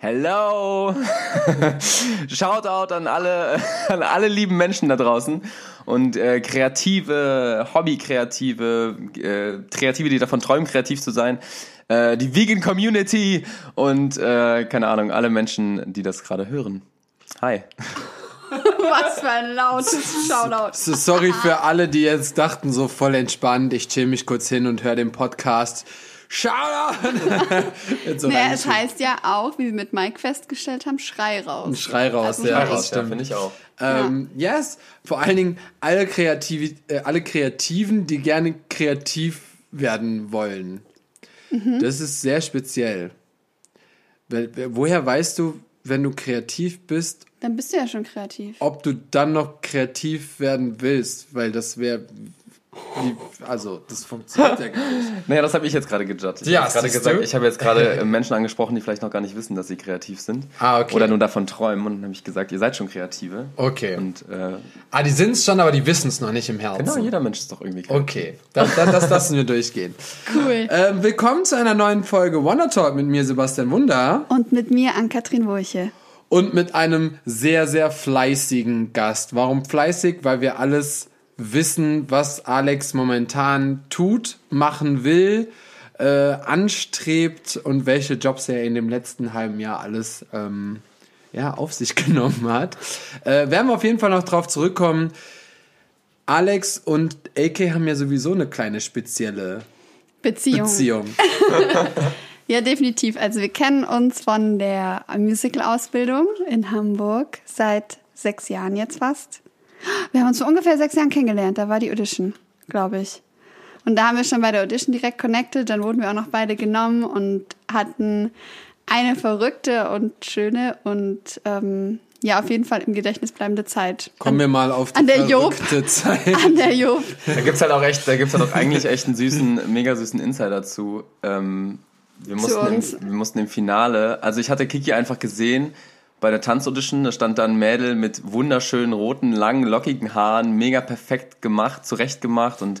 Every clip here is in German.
Hello! Shoutout an alle, an alle lieben Menschen da draußen und äh, kreative, Hobbykreative, äh, Kreative, die davon träumen, kreativ zu sein. Äh, die Vegan Community und äh, keine Ahnung, alle Menschen, die das gerade hören. Hi. Was für ein lautes Shoutout. So, sorry für alle, die jetzt dachten, so voll entspannt, ich chill mich kurz hin und höre den Podcast. Shoutout! So Naja, es heißt ja auch, wie wir mit Mike festgestellt haben, Schrei raus. Ein Schrei raus, Das muss ja, echt- stimmt. finde ich auch. Ähm, yes, vor allen Dingen alle, Kreativ äh, alle Kreativen, die gerne kreativ werden wollen. Mhm. Das ist sehr speziell. Woher weißt du, wenn du kreativ bist, Dann bist du ja schon kreativ. ob du dann noch kreativ werden willst? Weil das wäre. Also, das funktioniert ja gar nicht. Naja, das habe ich jetzt gerade gejudged. Ich Ja, habe gerade gesagt, du? ich habe jetzt gerade äh, Menschen angesprochen, die vielleicht noch gar nicht wissen, dass sie kreativ sind. Ah, okay. Oder nur davon träumen. Und dann habe ich gesagt, ihr seid schon Kreative. Okay. Und äh, Ah, die sind es schon, aber die wissen es noch nicht im Herzen. genau, jeder Mensch ist doch irgendwie kreativ. Okay, das, das, das lassen wir durchgehen. Cool. Ähm, willkommen zu einer neuen Folge Wonder Talk mit mir, Sebastian Wunder. Und mit mir an Katrin Wurche. Und mit einem sehr, sehr fleißigen Gast. Warum fleißig? Weil wir alles wissen, was Alex momentan tut, machen will, äh, anstrebt und welche Jobs er in dem letzten halben Jahr alles ähm, ja, auf sich genommen hat. Äh, werden wir auf jeden Fall noch drauf zurückkommen. Alex und AK haben ja sowieso eine kleine spezielle Beziehung. Beziehung. Ja, definitiv. Also wir kennen uns von der Musical-Ausbildung in Hamburg seit sechs Jahren jetzt fast. Wir haben uns vor ungefähr sechs Jahren kennengelernt. Da war die Audition, glaube ich. Und da haben wir schon bei der Audition direkt connected. Dann wurden wir auch noch beide genommen und hatten eine verrückte und schöne und ähm, ja, auf jeden Fall im Gedächtnis bleibende Zeit. Kommen wir mal auf die An der Job. verrückte Zeit. An der Job. Da gibt's halt auch echt, da gibt's halt auch eigentlich echt einen süßen, mega süßen Insider zu. Ähm, wir, mussten uns. im, wir mussten im Finale, also ich hatte Kiki einfach gesehen bei der Tanzaudition, da stand da ein Mädel mit wunderschönen roten, langen, lockigen Haaren, mega perfekt gemacht, zurecht gemacht und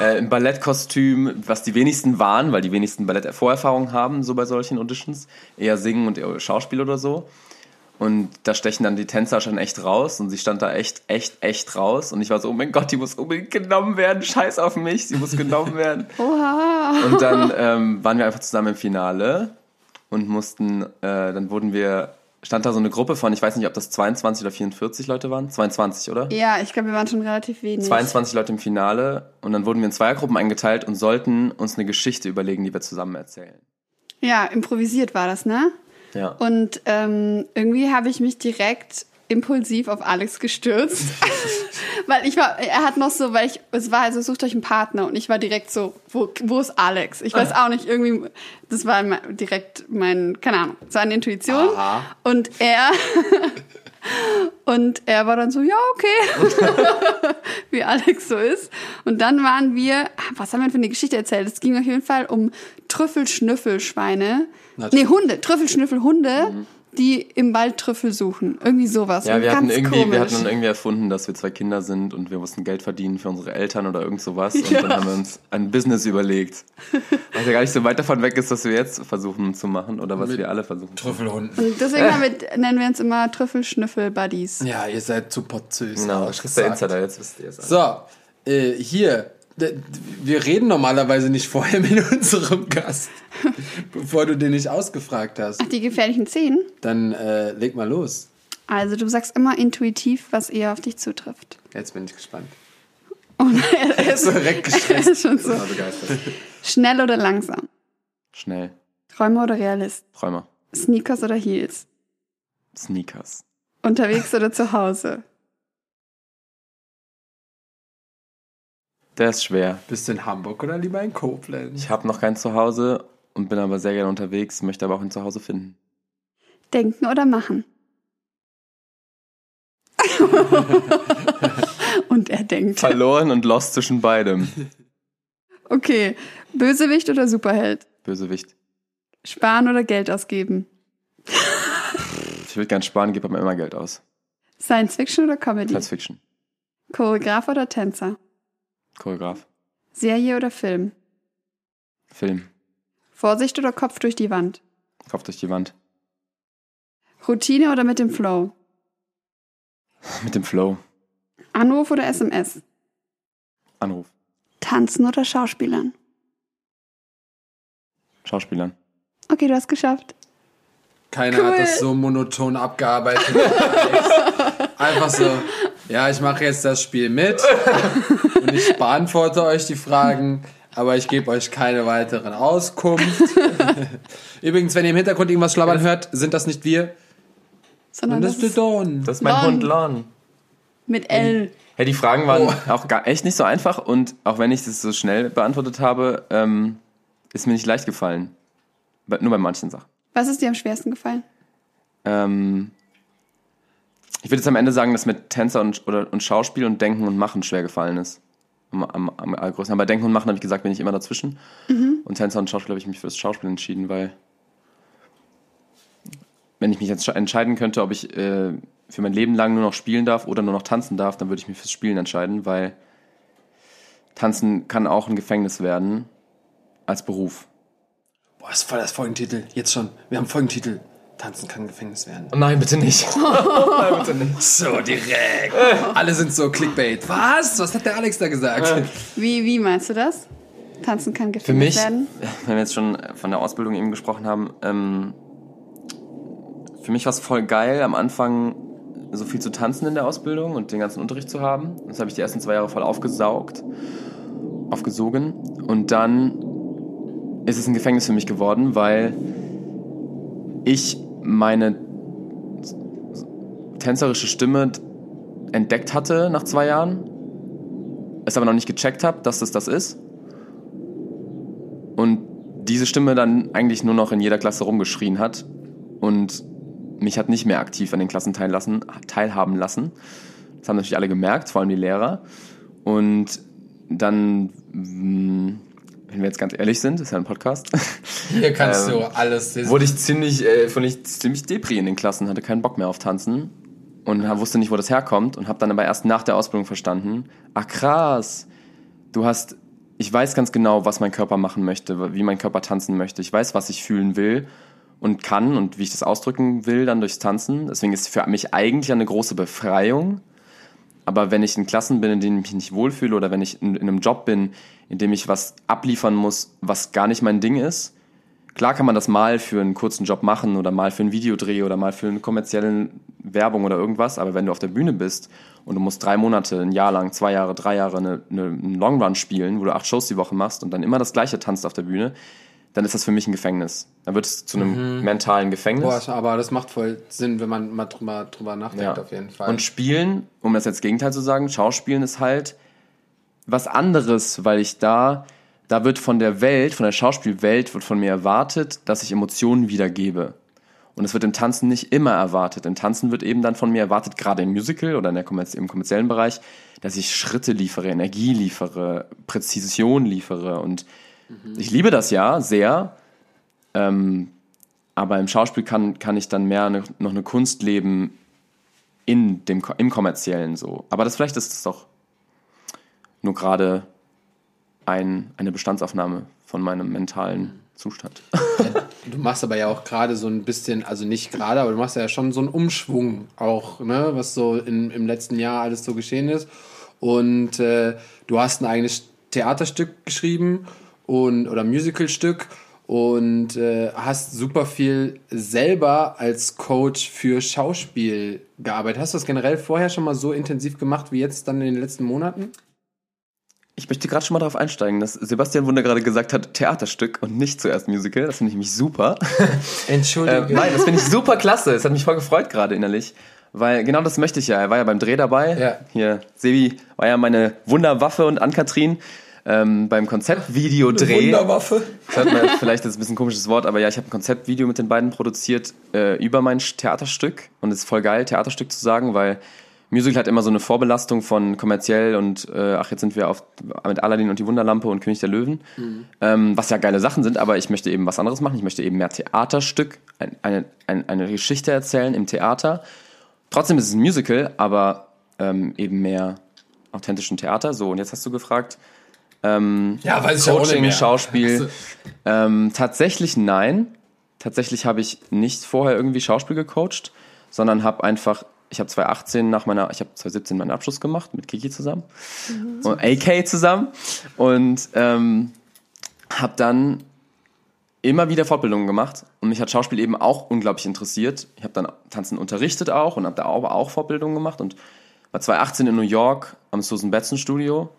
äh, im Ballettkostüm, was die wenigsten waren, weil die wenigsten Ballett-Vorerfahrung haben, so bei solchen Auditions, eher singen und eher Schauspiel oder so. Und da stechen dann die Tänzer schon echt raus und sie stand da echt, echt, echt raus. Und ich war so, oh mein Gott, die muss unbedingt genommen werden. Scheiß auf mich, sie muss genommen werden. Oha. Und dann ähm, waren wir einfach zusammen im Finale und mussten, äh, dann wurden wir, stand da so eine Gruppe von, ich weiß nicht, ob das 22 oder 44 Leute waren. 22, oder? Ja, ich glaube, wir waren schon relativ wenig. 22 Leute im Finale und dann wurden wir in Zweiergruppen eingeteilt und sollten uns eine Geschichte überlegen, die wir zusammen erzählen. Ja, improvisiert war das, ne? Ja. Und ähm, irgendwie habe ich mich direkt impulsiv auf Alex gestürzt. weil ich war, er hat noch so, weil ich, es war also, sucht euch einen Partner und ich war direkt so, wo, wo ist Alex? Ich weiß auch nicht, irgendwie, das war direkt mein, keine Ahnung, es war eine Intuition. Aha. Und er, und er war dann so, ja, okay, wie Alex so ist. Und dann waren wir, was haben wir für eine Geschichte erzählt? Es ging auf jeden Fall um Trüffelschnüffelschweine. Nee, Hunde, Trüffelschnüffelhunde, die im Wald Trüffel suchen. Irgendwie sowas. Ja, wir Ganz hatten, irgendwie, komisch. wir hatten dann irgendwie erfunden, dass wir zwei Kinder sind und wir mussten Geld verdienen für unsere Eltern oder irgend sowas. Und dann haben wir uns ein Business überlegt. Was ja gar nicht so weit davon weg ist, was wir jetzt versuchen zu machen oder was Mit wir alle versuchen. zu machen. Trüffelhunden. Und deswegen wir, nennen wir uns immer Trüffelschnüffel-Buddies. Ja, ihr seid super süß. Genau, ich das ist der. Insider, jetzt wisst ihr es. So, äh, hier. Wir reden normalerweise nicht vorher mit unserem Gast, bevor du den nicht ausgefragt hast. Ach, die gefährlichen Zehen? Dann äh, leg mal los. Also du sagst immer intuitiv, was eher auf dich zutrifft. Jetzt bin ich gespannt. Und er ist, Direkt er gestresst. ist schon so. Schnell oder langsam? Schnell. Träumer oder Realist? Träumer. Sneakers oder Heels? Sneakers. Unterwegs oder zu Hause? Der ist schwer. Bist du in Hamburg oder lieber in Koblenz? Ich habe noch kein Zuhause und bin aber sehr gerne unterwegs, möchte aber auch ein Zuhause finden. Denken oder machen? Und er denkt. Verloren und lost zwischen beidem. Okay, Bösewicht oder Superheld? Bösewicht. Sparen oder Geld ausgeben? Ich will gern sparen, gebe aber immer Geld aus. Science Fiction oder Comedy? Science Fiction. Choreograf oder Tänzer? Choreograf. Serie oder Film? Film. Vorsicht oder Kopf durch die Wand? Kopf durch die Wand. Routine oder mit dem Flow? Mit dem Flow. Anruf oder SMS? Anruf. Tanzen oder Schauspielern? Schauspielern. Okay, du hast geschafft. Keiner Cool. hat das so monoton abgearbeitet. Einfach so, ja, ich mache jetzt das Spiel mit und ich beantworte euch die Fragen, aber ich gebe euch keine weiteren Auskunft. Übrigens, wenn ihr im Hintergrund irgendwas schlabbern hört, sind das nicht wir, Sondern das das ist der Don. Das ist mein Lon. Hund Lon. mit L. Hey, die Fragen waren Oh. auch gar, echt nicht so einfach und auch wenn ich das so schnell beantwortet habe, ähm, ist mir nicht leicht gefallen. Nur bei manchen Sachen. Was ist dir am schwersten gefallen? Ähm, ich würde jetzt am Ende sagen, dass mir Tänzer und, oder, und Schauspiel und Denken und Machen schwer gefallen ist. Am, am, am allergrößten. Aber bei Denken und Machen habe ich gesagt, bin ich immer dazwischen. Und Tänzer und Schauspiel habe ich mich fürs Schauspiel entschieden, weil wenn ich mich jetzt entscheiden könnte, ob ich äh, für mein Leben lang nur noch spielen darf oder nur noch tanzen darf, dann würde ich mich fürs Spielen entscheiden, weil Tanzen kann auch ein Gefängnis werden als Beruf. Boah, ist voll das Folgentitel. Jetzt schon. Wir haben Folgentitel. Tanzen kann Gefängnis werden. Oh nein, bitte nicht. nein, bitte nicht. So direkt. Alle sind so Clickbait. Was? Was hat der Alex da gesagt? Wie, wie meinst du das? Tanzen kann Für Gefängnis mich, werden? wenn wir jetzt schon von der Ausbildung eben gesprochen haben, ähm, für mich war es voll geil, am Anfang so viel zu tanzen in der Ausbildung und den ganzen Unterricht zu haben. Das habe ich die ersten zwei Jahre voll aufgesaugt, aufgesogen. Und dann ist es ein Gefängnis für mich geworden, weil ich meine tänzerische Stimme entdeckt hatte nach zwei Jahren, es aber noch nicht gecheckt habe, dass es das ist und diese Stimme dann eigentlich nur noch in jeder Klasse rumgeschrien hat und mich hat nicht mehr aktiv an den Klassen teillassen, teilhaben lassen. Das haben natürlich alle gemerkt, vor allem die Lehrer. Und dann, mh, wenn wir jetzt ganz ehrlich sind, ist ja ein Podcast, Hier kannst Ähm, du alles sehen. wurde ich ziemlich, äh, wurde ich ziemlich depri in den Klassen, hatte keinen Bock mehr auf Tanzen und hab- wusste nicht, wo das herkommt und habe dann aber erst nach der Ausbildung verstanden, ach krass, du hast, ich weiß ganz genau, was mein Körper machen möchte, wie mein Körper tanzen möchte. Ich weiß, was ich fühlen will und kann und wie ich das ausdrücken will dann durchs Tanzen. Deswegen ist es für mich eigentlich eine große Befreiung. Aber wenn ich in Klassen bin, in denen ich mich nicht wohlfühle oder wenn ich in, in einem Job bin, in dem ich was abliefern muss, was gar nicht mein Ding ist, klar kann man das mal für einen kurzen Job machen oder mal für einen Videodreh oder mal für eine kommerzielle Werbung oder irgendwas, aber wenn du auf der Bühne bist und du musst drei Monate, ein Jahr lang, zwei Jahre, drei Jahre eine, eine, einen Longrun spielen, wo du acht Shows die Woche machst und dann immer das Gleiche tanzt auf der Bühne, dann ist das für mich ein Gefängnis. Dann wird es zu einem mentalen Gefängnis. Boah, aber das macht voll Sinn, wenn man mal drüber, drüber nachdenkt, auf jeden Fall. Und Spielen, um das jetzt Gegenteil zu sagen, Schauspielen ist halt was anderes, weil ich da, da wird von der Welt, von der Schauspielwelt, wird von mir erwartet, dass ich Emotionen wiedergebe. Und es wird im Tanzen nicht immer erwartet. Im Tanzen wird eben dann von mir erwartet, gerade im Musical oder in der kommerz im kommerziellen Bereich, dass ich Schritte liefere, Energie liefere, Präzision liefere. Und ich liebe das ja sehr. Ähm, aber im Schauspiel kann, kann ich dann mehr noch eine Kunst leben in dem, im kommerziellen so. Aber das vielleicht ist es doch nur gerade ein, eine Bestandsaufnahme von meinem mentalen Zustand. Du machst aber ja auch gerade so ein bisschen, also nicht gerade, aber du machst ja schon so einen Umschwung auch, ne, was so in, im letzten Jahr alles so geschehen ist. Und äh, du hast ein eigenes Theaterstück geschrieben und oder Musicalstück und äh, hast super viel selber als Coach für Schauspiel gearbeitet. Hast du das generell vorher schon mal so intensiv gemacht wie jetzt dann in den letzten Monaten? Ich möchte gerade schon mal darauf einsteigen, dass Sebastian Wunder gerade gesagt hat, Theaterstück und nicht zuerst Musical. Das finde ich nämlich super. Entschuldige. Äh, nein, das finde ich super klasse. Es hat mich voll gefreut gerade innerlich. Weil genau das möchte ich ja. Er war ja beim Dreh dabei. Ja. Hier, Sebi war ja meine Wunderwaffe und Ann-Kathrin ähm, beim Konzeptvideodreh. Wunderwaffe. Das hört man vielleicht das ist ein bisschen komisches Wort, aber ja, ich habe ein Konzeptvideo mit den beiden produziert äh, über mein Theaterstück und es ist voll geil, Theaterstück zu sagen, weil Musical hat immer so eine Vorbelastung von kommerziell und äh, ach, jetzt sind wir auf, mit Aladdin und die Wunderlampe und König der Löwen, ähm, was ja geile Sachen sind, aber ich möchte eben was anderes machen. Ich möchte eben mehr Theaterstück, ein, eine, ein, eine Geschichte erzählen im Theater. Trotzdem ist es ein Musical, aber ähm, eben mehr authentischen Theater. So, und jetzt hast du gefragt, ähm, Ja, weiß ich ja auch nicht Coaching, mehr. Schauspiel. Ähm, tatsächlich nein. tatsächlich habe ich nicht vorher irgendwie Schauspiel gecoacht, sondern habe einfach, ich habe 2018 nach meiner, ich habe 2017 meinen Abschluss gemacht mit Kiki zusammen und AK zusammen und ähm, habe dann immer wieder Fortbildungen gemacht und mich hat Schauspiel eben auch unglaublich interessiert. Ich habe dann Tanzen unterrichtet auch und habe da auch, auch Fortbildungen gemacht und war 2018 in New York am Susan Betson Studio.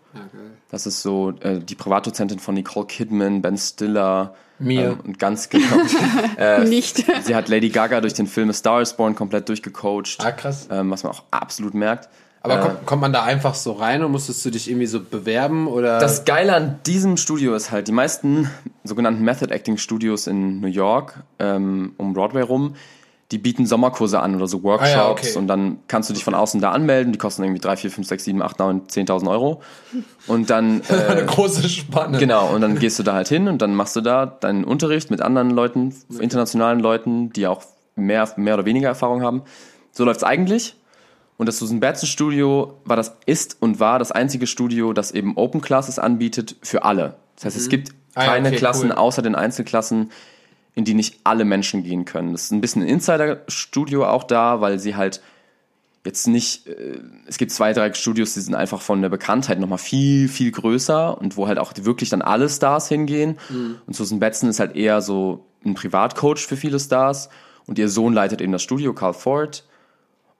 Das ist so äh, die Privatdozentin von Nicole Kidman, Ben Stiller. Mir. Ähm, und ganz genau. Nicht. Sie hat Lady Gaga durch den Film A Star is Born komplett durchgecoacht. Ah, krass. Ähm, was man auch absolut merkt. Aber kommt, kommt man da einfach so rein und musstest du dich irgendwie so bewerben oder? Das Geile an diesem Studio ist halt, die meisten sogenannten Method Acting Studios in New York ähm, um Broadway rum, die bieten Sommerkurse an oder so Workshops Ah ja, okay. und dann kannst du dich von außen da anmelden. Die kosten irgendwie 3, 4, 5, 6, 7, 8, 9, 10.000 Euro. Und dann, äh, eine große Spanne. genau, und dann gehst du da halt hin und dann machst du da deinen Unterricht mit anderen Leuten, internationalen Leuten, die auch mehr, mehr oder weniger Erfahrung haben. So läuft's eigentlich. Und das Susan Batson Studio war das, ist und war das einzige Studio, das eben Open Classes anbietet für alle. Das heißt, es gibt Ah keine okay, Klassen cool. außer den Einzelklassen, in die nicht alle Menschen gehen können. Das ist ein bisschen ein Insider-Studio auch da, weil sie halt jetzt nicht, äh, es gibt zwei, drei Studios, die sind einfach von der Bekanntheit nochmal viel, viel größer und wo halt auch wirklich dann alle Stars hingehen. Und Susan Betson ist halt eher so ein Privatcoach für viele Stars und ihr Sohn leitet eben das Studio, Carl Ford.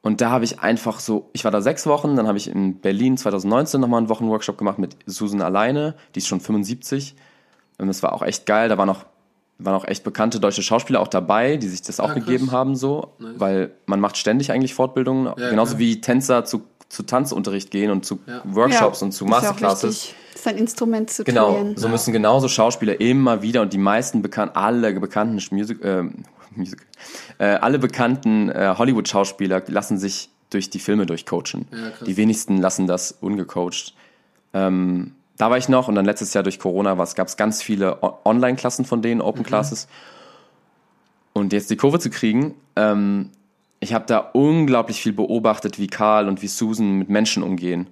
Und da habe ich einfach so, ich war da sechs Wochen, dann habe ich in Berlin 2019 nochmal einen Wochenworkshop gemacht mit Susan alleine, die ist schon 75. Und das war auch echt geil, da waren auch, waren auch echt bekannte deutsche Schauspieler auch dabei, die sich das auch Ah, krass. gegeben haben, so, weil man macht ständig eigentlich Fortbildungen, genauso klar. wie Tänzer zu, zu Tanzunterricht gehen und zu Ja. Workshops und zu ja Masterclasses. wichtig, Sein Instrument zu Genau, trainieren. so müssen genauso Schauspieler immer wieder und die meisten bekannten, alle bekannten Music, äh, Music, äh, alle bekannten äh, Hollywood-Schauspieler lassen sich durch die Filme durchcoachen. Ja, die wenigsten lassen das ungecoacht. Ähm, da war ich noch und dann letztes Jahr durch Corona gab es ganz viele Online-Klassen von denen, Open Classes. Und jetzt die Kurve zu kriegen, ähm, ich habe da unglaublich viel beobachtet, wie Karl und wie Susan mit Menschen umgehen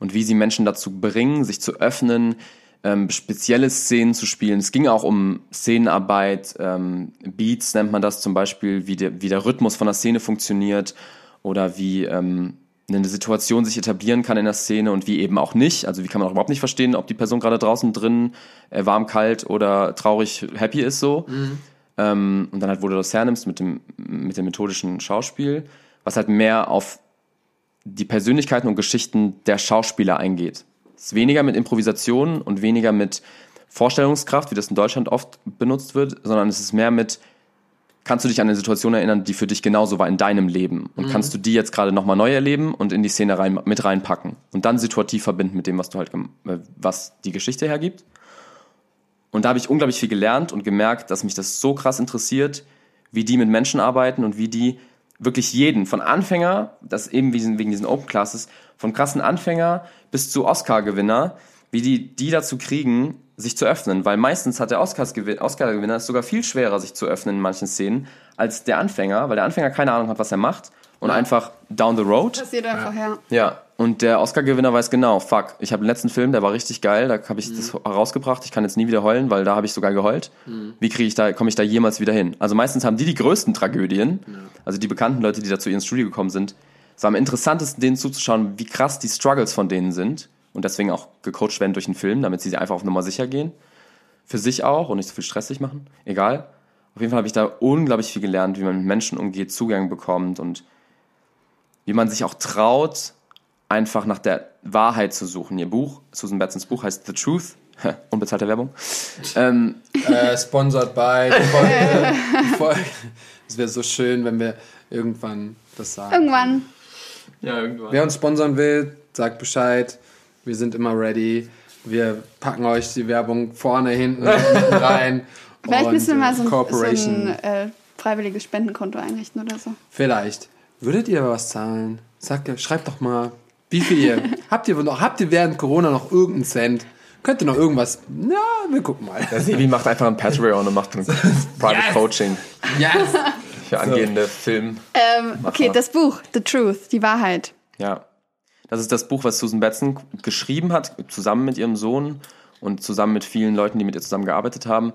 und wie sie Menschen dazu bringen, sich zu öffnen, ähm, spezielle Szenen zu spielen. Es ging auch um Szenenarbeit, ähm, Beats nennt man das zum Beispiel, wie der, wie der Rhythmus von der Szene funktioniert oder wie ähm, eine Situation sich etablieren kann in der Szene und wie eben auch nicht. Also wie kann man auch überhaupt nicht verstehen, ob die Person gerade draußen drin äh, warm, kalt oder traurig, happy ist so. Ähm, und dann halt, wo du das hernimmst mit dem, mit dem methodischen Schauspiel, was halt mehr auf die Persönlichkeiten und Geschichten der Schauspieler eingeht. Es ist weniger mit Improvisation und weniger mit Vorstellungskraft, wie das in Deutschland oft benutzt wird, sondern es ist mehr mit, kannst du dich an eine Situation erinnern, die für dich genauso war in deinem Leben? Und kannst du die jetzt gerade nochmal neu erleben und in die Szene rein, mit reinpacken? Und dann situativ verbinden mit dem, was du halt, äh, was die Geschichte hergibt. Und da habe ich unglaublich viel gelernt und gemerkt, dass mich das so krass interessiert, wie die mit Menschen arbeiten und wie die wirklich jeden, von Anfänger, das eben wegen wegen diesen Open Classes, von krassen Anfänger bis zu Oscar-Gewinner, wie die die dazu kriegen, sich zu öffnen. Weil meistens hat der Oscar-Gewinner es sogar viel schwerer, sich zu öffnen in manchen Szenen, als der Anfänger, weil der Anfänger keine Ahnung hat, was er macht und einfach down the road Passiert einfach, ja. ja, und der Oscar-Gewinner weiß genau, fuck, ich habe den letzten Film, der war richtig geil, da habe ich das herausgebracht, ich kann jetzt nie wieder heulen, weil da habe ich sogar geheult. Wie kriege ich da, komme ich da jemals wieder hin? Also meistens haben die die größten Tragödien, also die bekannten Leute, die da zu ihrem Studio gekommen sind. Es war am interessantesten, denen zuzuschauen, wie krass die Struggles von denen sind und deswegen auch gecoacht werden durch den Film, damit sie einfach auf Nummer sicher gehen. Für sich auch und nicht so viel Stress sich machen. Egal. Auf jeden Fall habe ich da unglaublich viel gelernt, wie man mit Menschen umgeht, Zugang bekommt und wie man sich auch traut, einfach nach der Wahrheit zu suchen. Ihr Buch, Susan Batsons Buch heißt The Truth, unbezahlte Werbung. Ähm, Äh, sponsored by. Die Folge, die Folge. Es wäre so schön, wenn wir irgendwann das sagen. Irgendwann. ja, irgendwann. Wer uns sponsern will, sagt Bescheid. Wir sind immer ready. Wir packen euch die Werbung vorne, hinten, rein. Vielleicht müssen wir mal so, ein- so ein äh, freiwilliges Spendenkonto einrichten oder so. Vielleicht. Würdet ihr was zahlen? Sagt, schreibt doch mal, wie viel ihr. habt ihr noch, habt ihr während Corona noch irgendeinen Cent? Könnt ihr noch irgendwas? Na, wir gucken mal. Der Sebi macht einfach ein Patreon und macht ein Private Yes! Coaching Yes! für angehende Film. Ähm, okay, das Buch, The Truth, die Wahrheit. Ja. Das ist das Buch, was Susan Batson geschrieben hat, zusammen mit ihrem Sohn und zusammen mit vielen Leuten, die mit ihr zusammengearbeitet haben.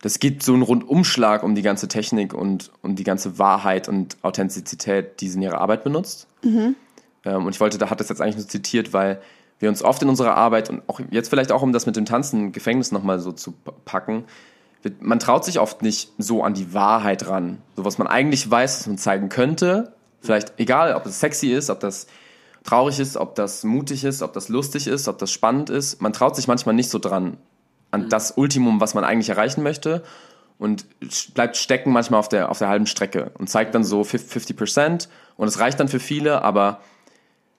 das gibt so einen Rundumschlag um die ganze Technik und, und die ganze Wahrheit und Authentizität, die sie in ihrer Arbeit benutzt. Ähm, und ich wollte, da hat das jetzt eigentlich nur zitiert, weil wir uns oft in unserer Arbeit und auch jetzt vielleicht auch, um das mit dem Tanzen im Gefängnis nochmal so zu packen, man traut sich oft nicht so an die Wahrheit ran. So was man eigentlich weiß, was man zeigen könnte. Vielleicht egal, ob es sexy ist, ob das traurig ist, ob das mutig ist, ob das lustig ist, ob das spannend ist. Man traut sich manchmal nicht so dran an das Ultimum, was man eigentlich erreichen möchte und bleibt stecken manchmal auf der, auf der halben Strecke und zeigt dann so 50 Prozent und es reicht dann für viele, aber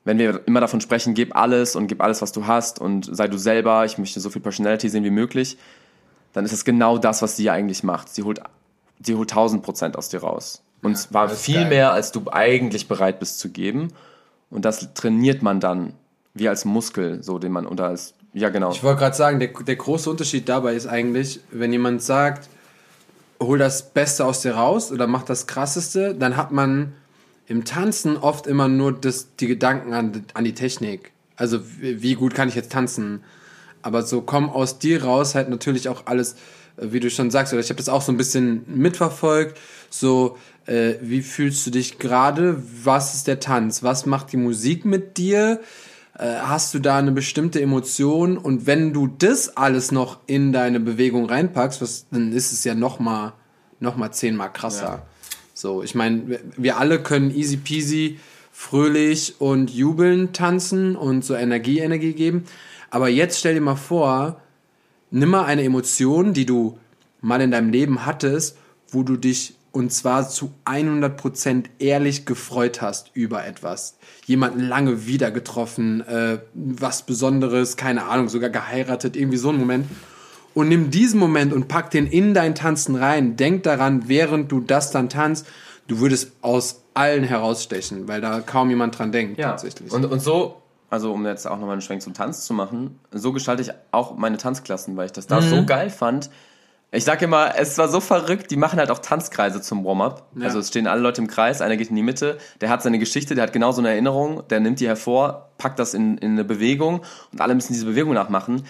wenn wir immer davon sprechen, gib alles und gib alles, was du hast und sei du selber, ich möchte so viel Personality sehen wie möglich, dann ist es genau das, was sie eigentlich macht. Sie holt, sie holt 1000 Prozent aus dir raus. Und ja, zwar viel geil. mehr, als du eigentlich bereit bist zu geben. Und das trainiert man dann wie als Muskel, so den man oder als ja genau. Ich wollte gerade sagen, der, der große Unterschied dabei ist eigentlich, wenn jemand sagt, hol das Beste aus dir raus oder mach das Krasseste, dann hat man im Tanzen oft immer nur das, die Gedanken an, an die Technik. Also wie gut kann ich jetzt tanzen? Aber so komm aus dir raus halt natürlich auch alles, äh, wie du schon sagst, oder ich habe das auch so ein bisschen mitverfolgt. So, äh, wie fühlst du dich gerade? Was ist der Tanz? Was macht die Musik mit dir? Äh, hast du da eine bestimmte Emotion? Und wenn du das alles noch in deine Bewegung reinpackst, was, dann ist es ja noch mal, noch mal zehnmal krasser. Ja. So, ich meine, wir alle können easy peasy fröhlich und jubeln tanzen und so Energie, Energie geben. Aber jetzt stell dir mal vor, nimm mal eine Emotion, die du mal in deinem Leben hattest, wo du dich und zwar zu 100% ehrlich gefreut hast über etwas. Jemanden lange wieder getroffen, äh, was Besonderes, keine Ahnung, sogar geheiratet, irgendwie so ein Moment und nimm diesen Moment und pack den in dein Tanzen rein. Denk daran, während du das dann tanzt, du würdest aus allen herausstechen, weil da kaum jemand dran denkt ja. tatsächlich. Und, und so, also um jetzt auch nochmal einen Schwenk zum Tanz zu machen, so gestalte ich auch meine Tanzklassen, weil ich das da mhm. so geil fand. Ich sag immer, es war so verrückt, die machen halt auch Tanzkreise zum Warm-up. Ja. Also es stehen alle Leute im Kreis, einer geht in die Mitte, der hat seine Geschichte, der hat genau so eine Erinnerung, der nimmt die hervor, packt das in, in eine Bewegung und alle müssen diese Bewegung nachmachen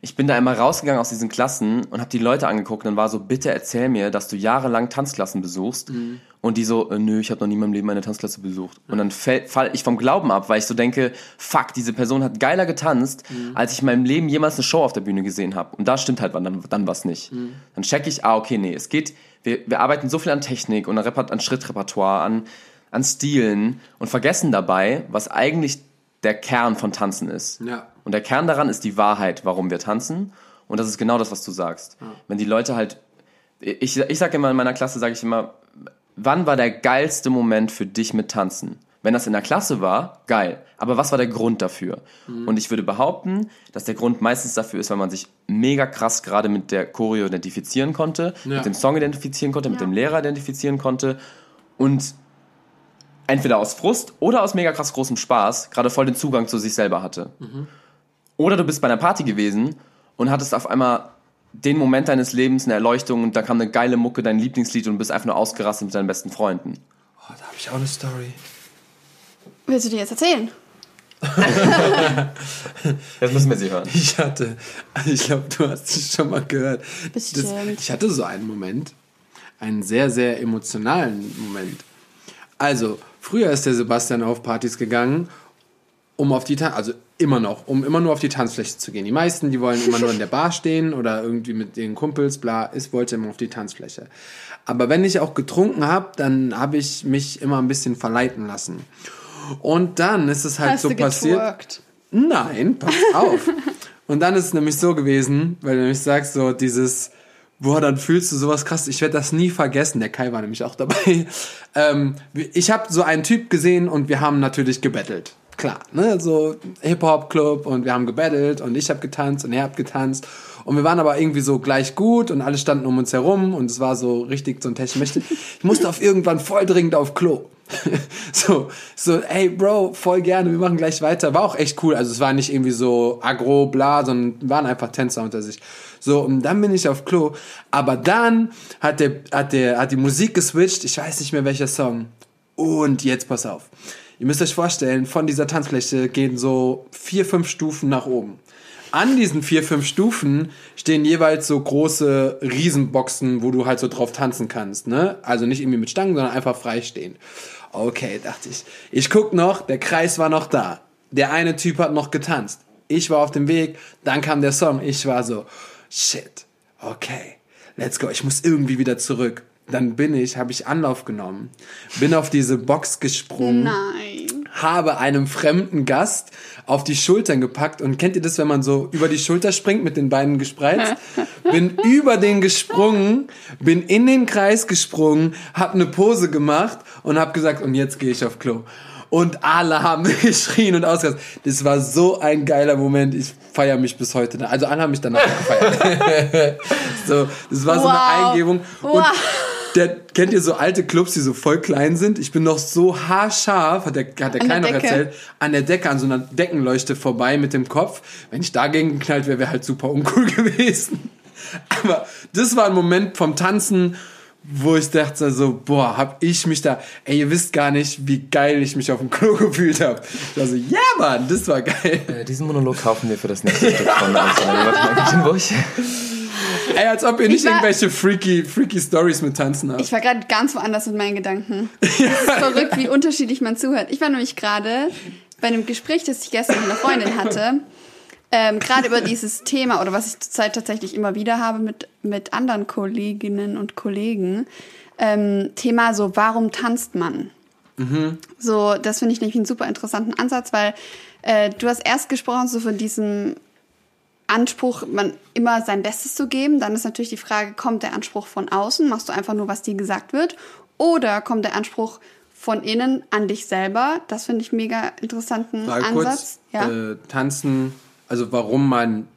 ich bin da einmal rausgegangen aus diesen Klassen und habe die Leute angeguckt und war so, bitte erzähl mir, dass du jahrelang Tanzklassen besuchst. Mhm. Und die so, äh, nö, ich habe noch nie in meinem Leben eine Tanzklasse besucht. Und dann fall, fall ich vom Glauben ab, weil ich so denke, fuck, diese Person hat geiler getanzt, mhm. als ich in meinem Leben jemals eine Show auf der Bühne gesehen habe. Und da stimmt halt dann, dann was nicht. Mhm. Dann check ich, ah, okay, nee, es geht, wir, wir arbeiten so viel an Technik und an, an Schrittrepertoire, an, an Stilen und vergessen dabei, was eigentlich der Kern von Tanzen ist. Ja. Und der Kern daran ist die Wahrheit, warum wir tanzen. Und das ist genau das, was du sagst. Ja. Wenn die Leute halt, ich, ich sage immer in meiner Klasse, sage ich immer, wann war der geilste Moment für dich mit Tanzen? Wenn das in der Klasse war, geil. Aber was war der Grund dafür? Mhm. Und ich würde behaupten, dass der Grund meistens dafür ist, weil man sich mega krass gerade mit der Choreo identifizieren konnte, ja. mit dem Song identifizieren konnte, ja. mit dem Lehrer identifizieren konnte und entweder aus Frust oder aus mega krass großem Spaß gerade voll den Zugang zu sich selber hatte. Mhm. Oder du bist bei einer Party gewesen und hattest auf einmal den Moment deines Lebens, eine Erleuchtung und da kam eine geile Mucke, dein Lieblingslied und du bist einfach nur ausgerastet mit deinen besten Freunden. Oh, da habe ich auch eine Story. Willst du dir jetzt erzählen? jetzt müssen wir sie hören. Ich hatte, ich glaube, du hast es schon mal gehört. Das, ich hatte so einen Moment, einen sehr, sehr emotionalen Moment. Also, Früher ist der Sebastian auf Partys gegangen, um auf die Tan also immer noch, um immer nur auf die Tanzfläche zu gehen. Die meisten, die wollen immer nur in der Bar stehen oder irgendwie mit den Kumpels, bla, ich wollte immer auf die Tanzfläche. Aber wenn ich auch getrunken habe, dann habe ich mich immer ein bisschen verleiten lassen. Und dann ist es halt Hast so passiert. Nein, pass auf. Und dann ist es nämlich so gewesen, weil du nämlich sagst, so dieses, Boah, dann fühlst du sowas krass. Ich werde das nie vergessen. Der Kai war nämlich auch dabei. Ähm, ich habe so einen Typ gesehen und wir haben natürlich gebettelt. Klar, ne? So Hip-Hop-Club und wir haben gebettelt und ich habe getanzt und er hat getanzt. Und wir waren aber irgendwie so gleich gut und alle standen um uns herum und es war so richtig so ein Technik. Ich musste auf irgendwann voll dringend auf Klo. so, so, ey, Bro, voll gerne, wir machen gleich weiter. War auch echt cool. Also es war nicht irgendwie so agro, bla, sondern waren einfach Tänzer unter sich. So, und dann bin ich auf Klo. Aber dann hat, der, hat, der, hat die Musik geswitcht. Ich weiß nicht mehr welcher Song. Und jetzt pass auf. Ihr müsst euch vorstellen, von dieser Tanzfläche gehen so vier, fünf Stufen nach oben. an diesen vier, fünf Stufen stehen jeweils so große Riesenboxen, wo du halt so drauf tanzen kannst, ne? Also nicht irgendwie mit Stangen, sondern einfach frei stehen. Okay, dachte ich. Ich guck noch, der Kreis war noch da. Der eine Typ hat noch getanzt. Ich war auf dem Weg, dann kam der Song. Ich war so, shit, okay, let's go. Ich muss irgendwie wieder zurück. Dann bin ich, habe ich Anlauf genommen, bin auf diese Box gesprungen. Nein. Habe einem fremden Gast auf die Schultern gepackt und kennt ihr das, wenn man so über die Schulter springt mit den Beinen gespreizt? Bin über den gesprungen, bin in den Kreis gesprungen, hab eine Pose gemacht und hab gesagt, und jetzt gehe ich auf Klo. Und alle haben geschrien und ausgerastet. Das war so ein geiler Moment. Ich feiere mich bis heute. Also alle haben mich danach gefeiert. so, das war so eine Wow. Eingebung. Und Wow. Der, kennt ihr so alte Clubs, die so voll klein sind? Ich bin noch so haarscharf, hat der, hat der Kleine noch erzählt, an der Decke, an so einer Deckenleuchte vorbei mit dem Kopf. Wenn ich dagegen geknallt wäre, wäre halt super uncool gewesen. Aber das war ein Moment vom Tanzen, wo ich dachte so, boah, hab ich mich da, ey, ihr wisst gar nicht, wie geil ich mich auf dem Klo gefühlt habe. Ich war so, ja Mann, das war geil. Äh, diesen Monolog kaufen wir für das nächste Stück von Alexander Mecklenburg. Ey, als ob ihr nicht war- irgendwelche freaky, freaky Stories mit Tanzen habt. Ich war gerade ganz woanders mit meinen Gedanken. Es ist verrückt, wie unterschiedlich man zuhört. Ich war nämlich gerade bei einem Gespräch, das ich gestern mit einer Freundin hatte, ähm, gerade über dieses Thema oder was ich zurzeit tatsächlich immer wieder habe mit, mit anderen Kolleginnen und Kollegen. Ähm, Thema so, warum tanzt man? So, das finde ich nämlich einen super interessanten Ansatz, weil äh, du hast erst gesprochen so von diesem Anspruch, man immer sein Bestes zu geben. Dann ist natürlich die Frage, kommt der Anspruch von außen? Machst du einfach nur, was dir gesagt wird? Oder kommt der Anspruch von innen an dich selber? Das finde ich mega interessanten Frage Ansatz. kurz, äh, tanzen, also warum man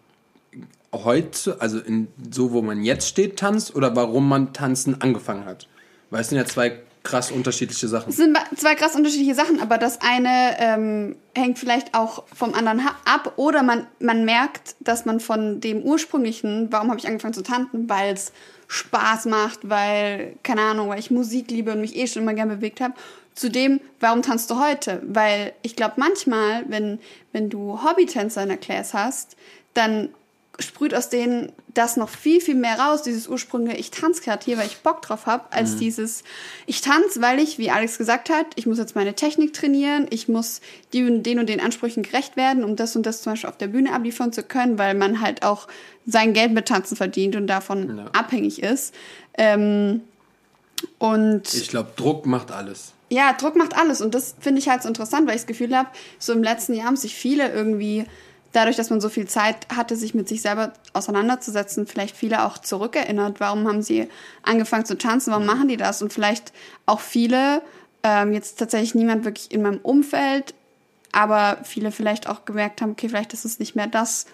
heute, also in, so wo man jetzt steht, tanzt oder warum man tanzen angefangen hat? Weil es sind ja zwei krass unterschiedliche Sachen. Es sind zwei krass unterschiedliche Sachen, aber das eine ähm, hängt vielleicht auch vom anderen ab oder man, man merkt, dass man von dem ursprünglichen, warum habe ich angefangen zu tanzen, weil es Spaß macht, weil, keine Ahnung, weil ich Musik liebe und mich eh schon immer gerne bewegt habe, zu dem, warum tanzt du heute? Weil ich glaube manchmal, wenn, wenn du Hobbytänzer in der Class hast, dann sprüht aus denen das noch viel, viel mehr raus, dieses Ursprünge, ich tanze gerade hier, weil ich Bock drauf habe, als dieses, ich tanze, weil ich, wie Alex gesagt hat, ich muss jetzt meine Technik trainieren, ich muss die und den und den Ansprüchen gerecht werden, um das und das zum Beispiel auf der Bühne abliefern zu können, weil man halt auch sein Geld mit Tanzen verdient und davon Ja. abhängig ist. Ähm, und Ich glaube, Druck macht alles. ja, Druck macht alles. Und das finde ich halt so interessant, weil ich das Gefühl habe, so im letzten Jahr haben sich viele irgendwie, dadurch, dass man so viel Zeit hatte, sich mit sich selber auseinanderzusetzen, vielleicht viele auch zurückerinnert. Warum haben sie angefangen zu tanzen? Warum machen die das? Und vielleicht auch viele, ähm, jetzt tatsächlich niemand wirklich in meinem Umfeld, aber viele vielleicht auch gemerkt haben, okay, vielleicht ist es nicht mehr das,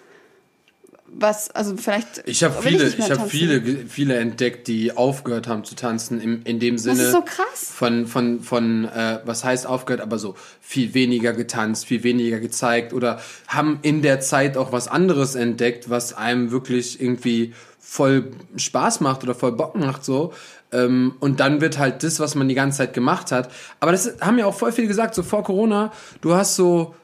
was, also vielleicht. Ich habe viele, mehr ich habe viele, viele entdeckt, die aufgehört haben zu tanzen im, in dem Sinne. ist so krass. Von von von äh, was heißt aufgehört, aber so viel weniger getanzt, viel weniger gezeigt oder haben in der Zeit auch was anderes entdeckt, was einem wirklich irgendwie voll Spaß macht oder voll Bock macht so. Ähm, und dann wird halt das, was man die ganze Zeit gemacht hat. Aber das haben ja auch voll viele gesagt, so vor Corona, du hast so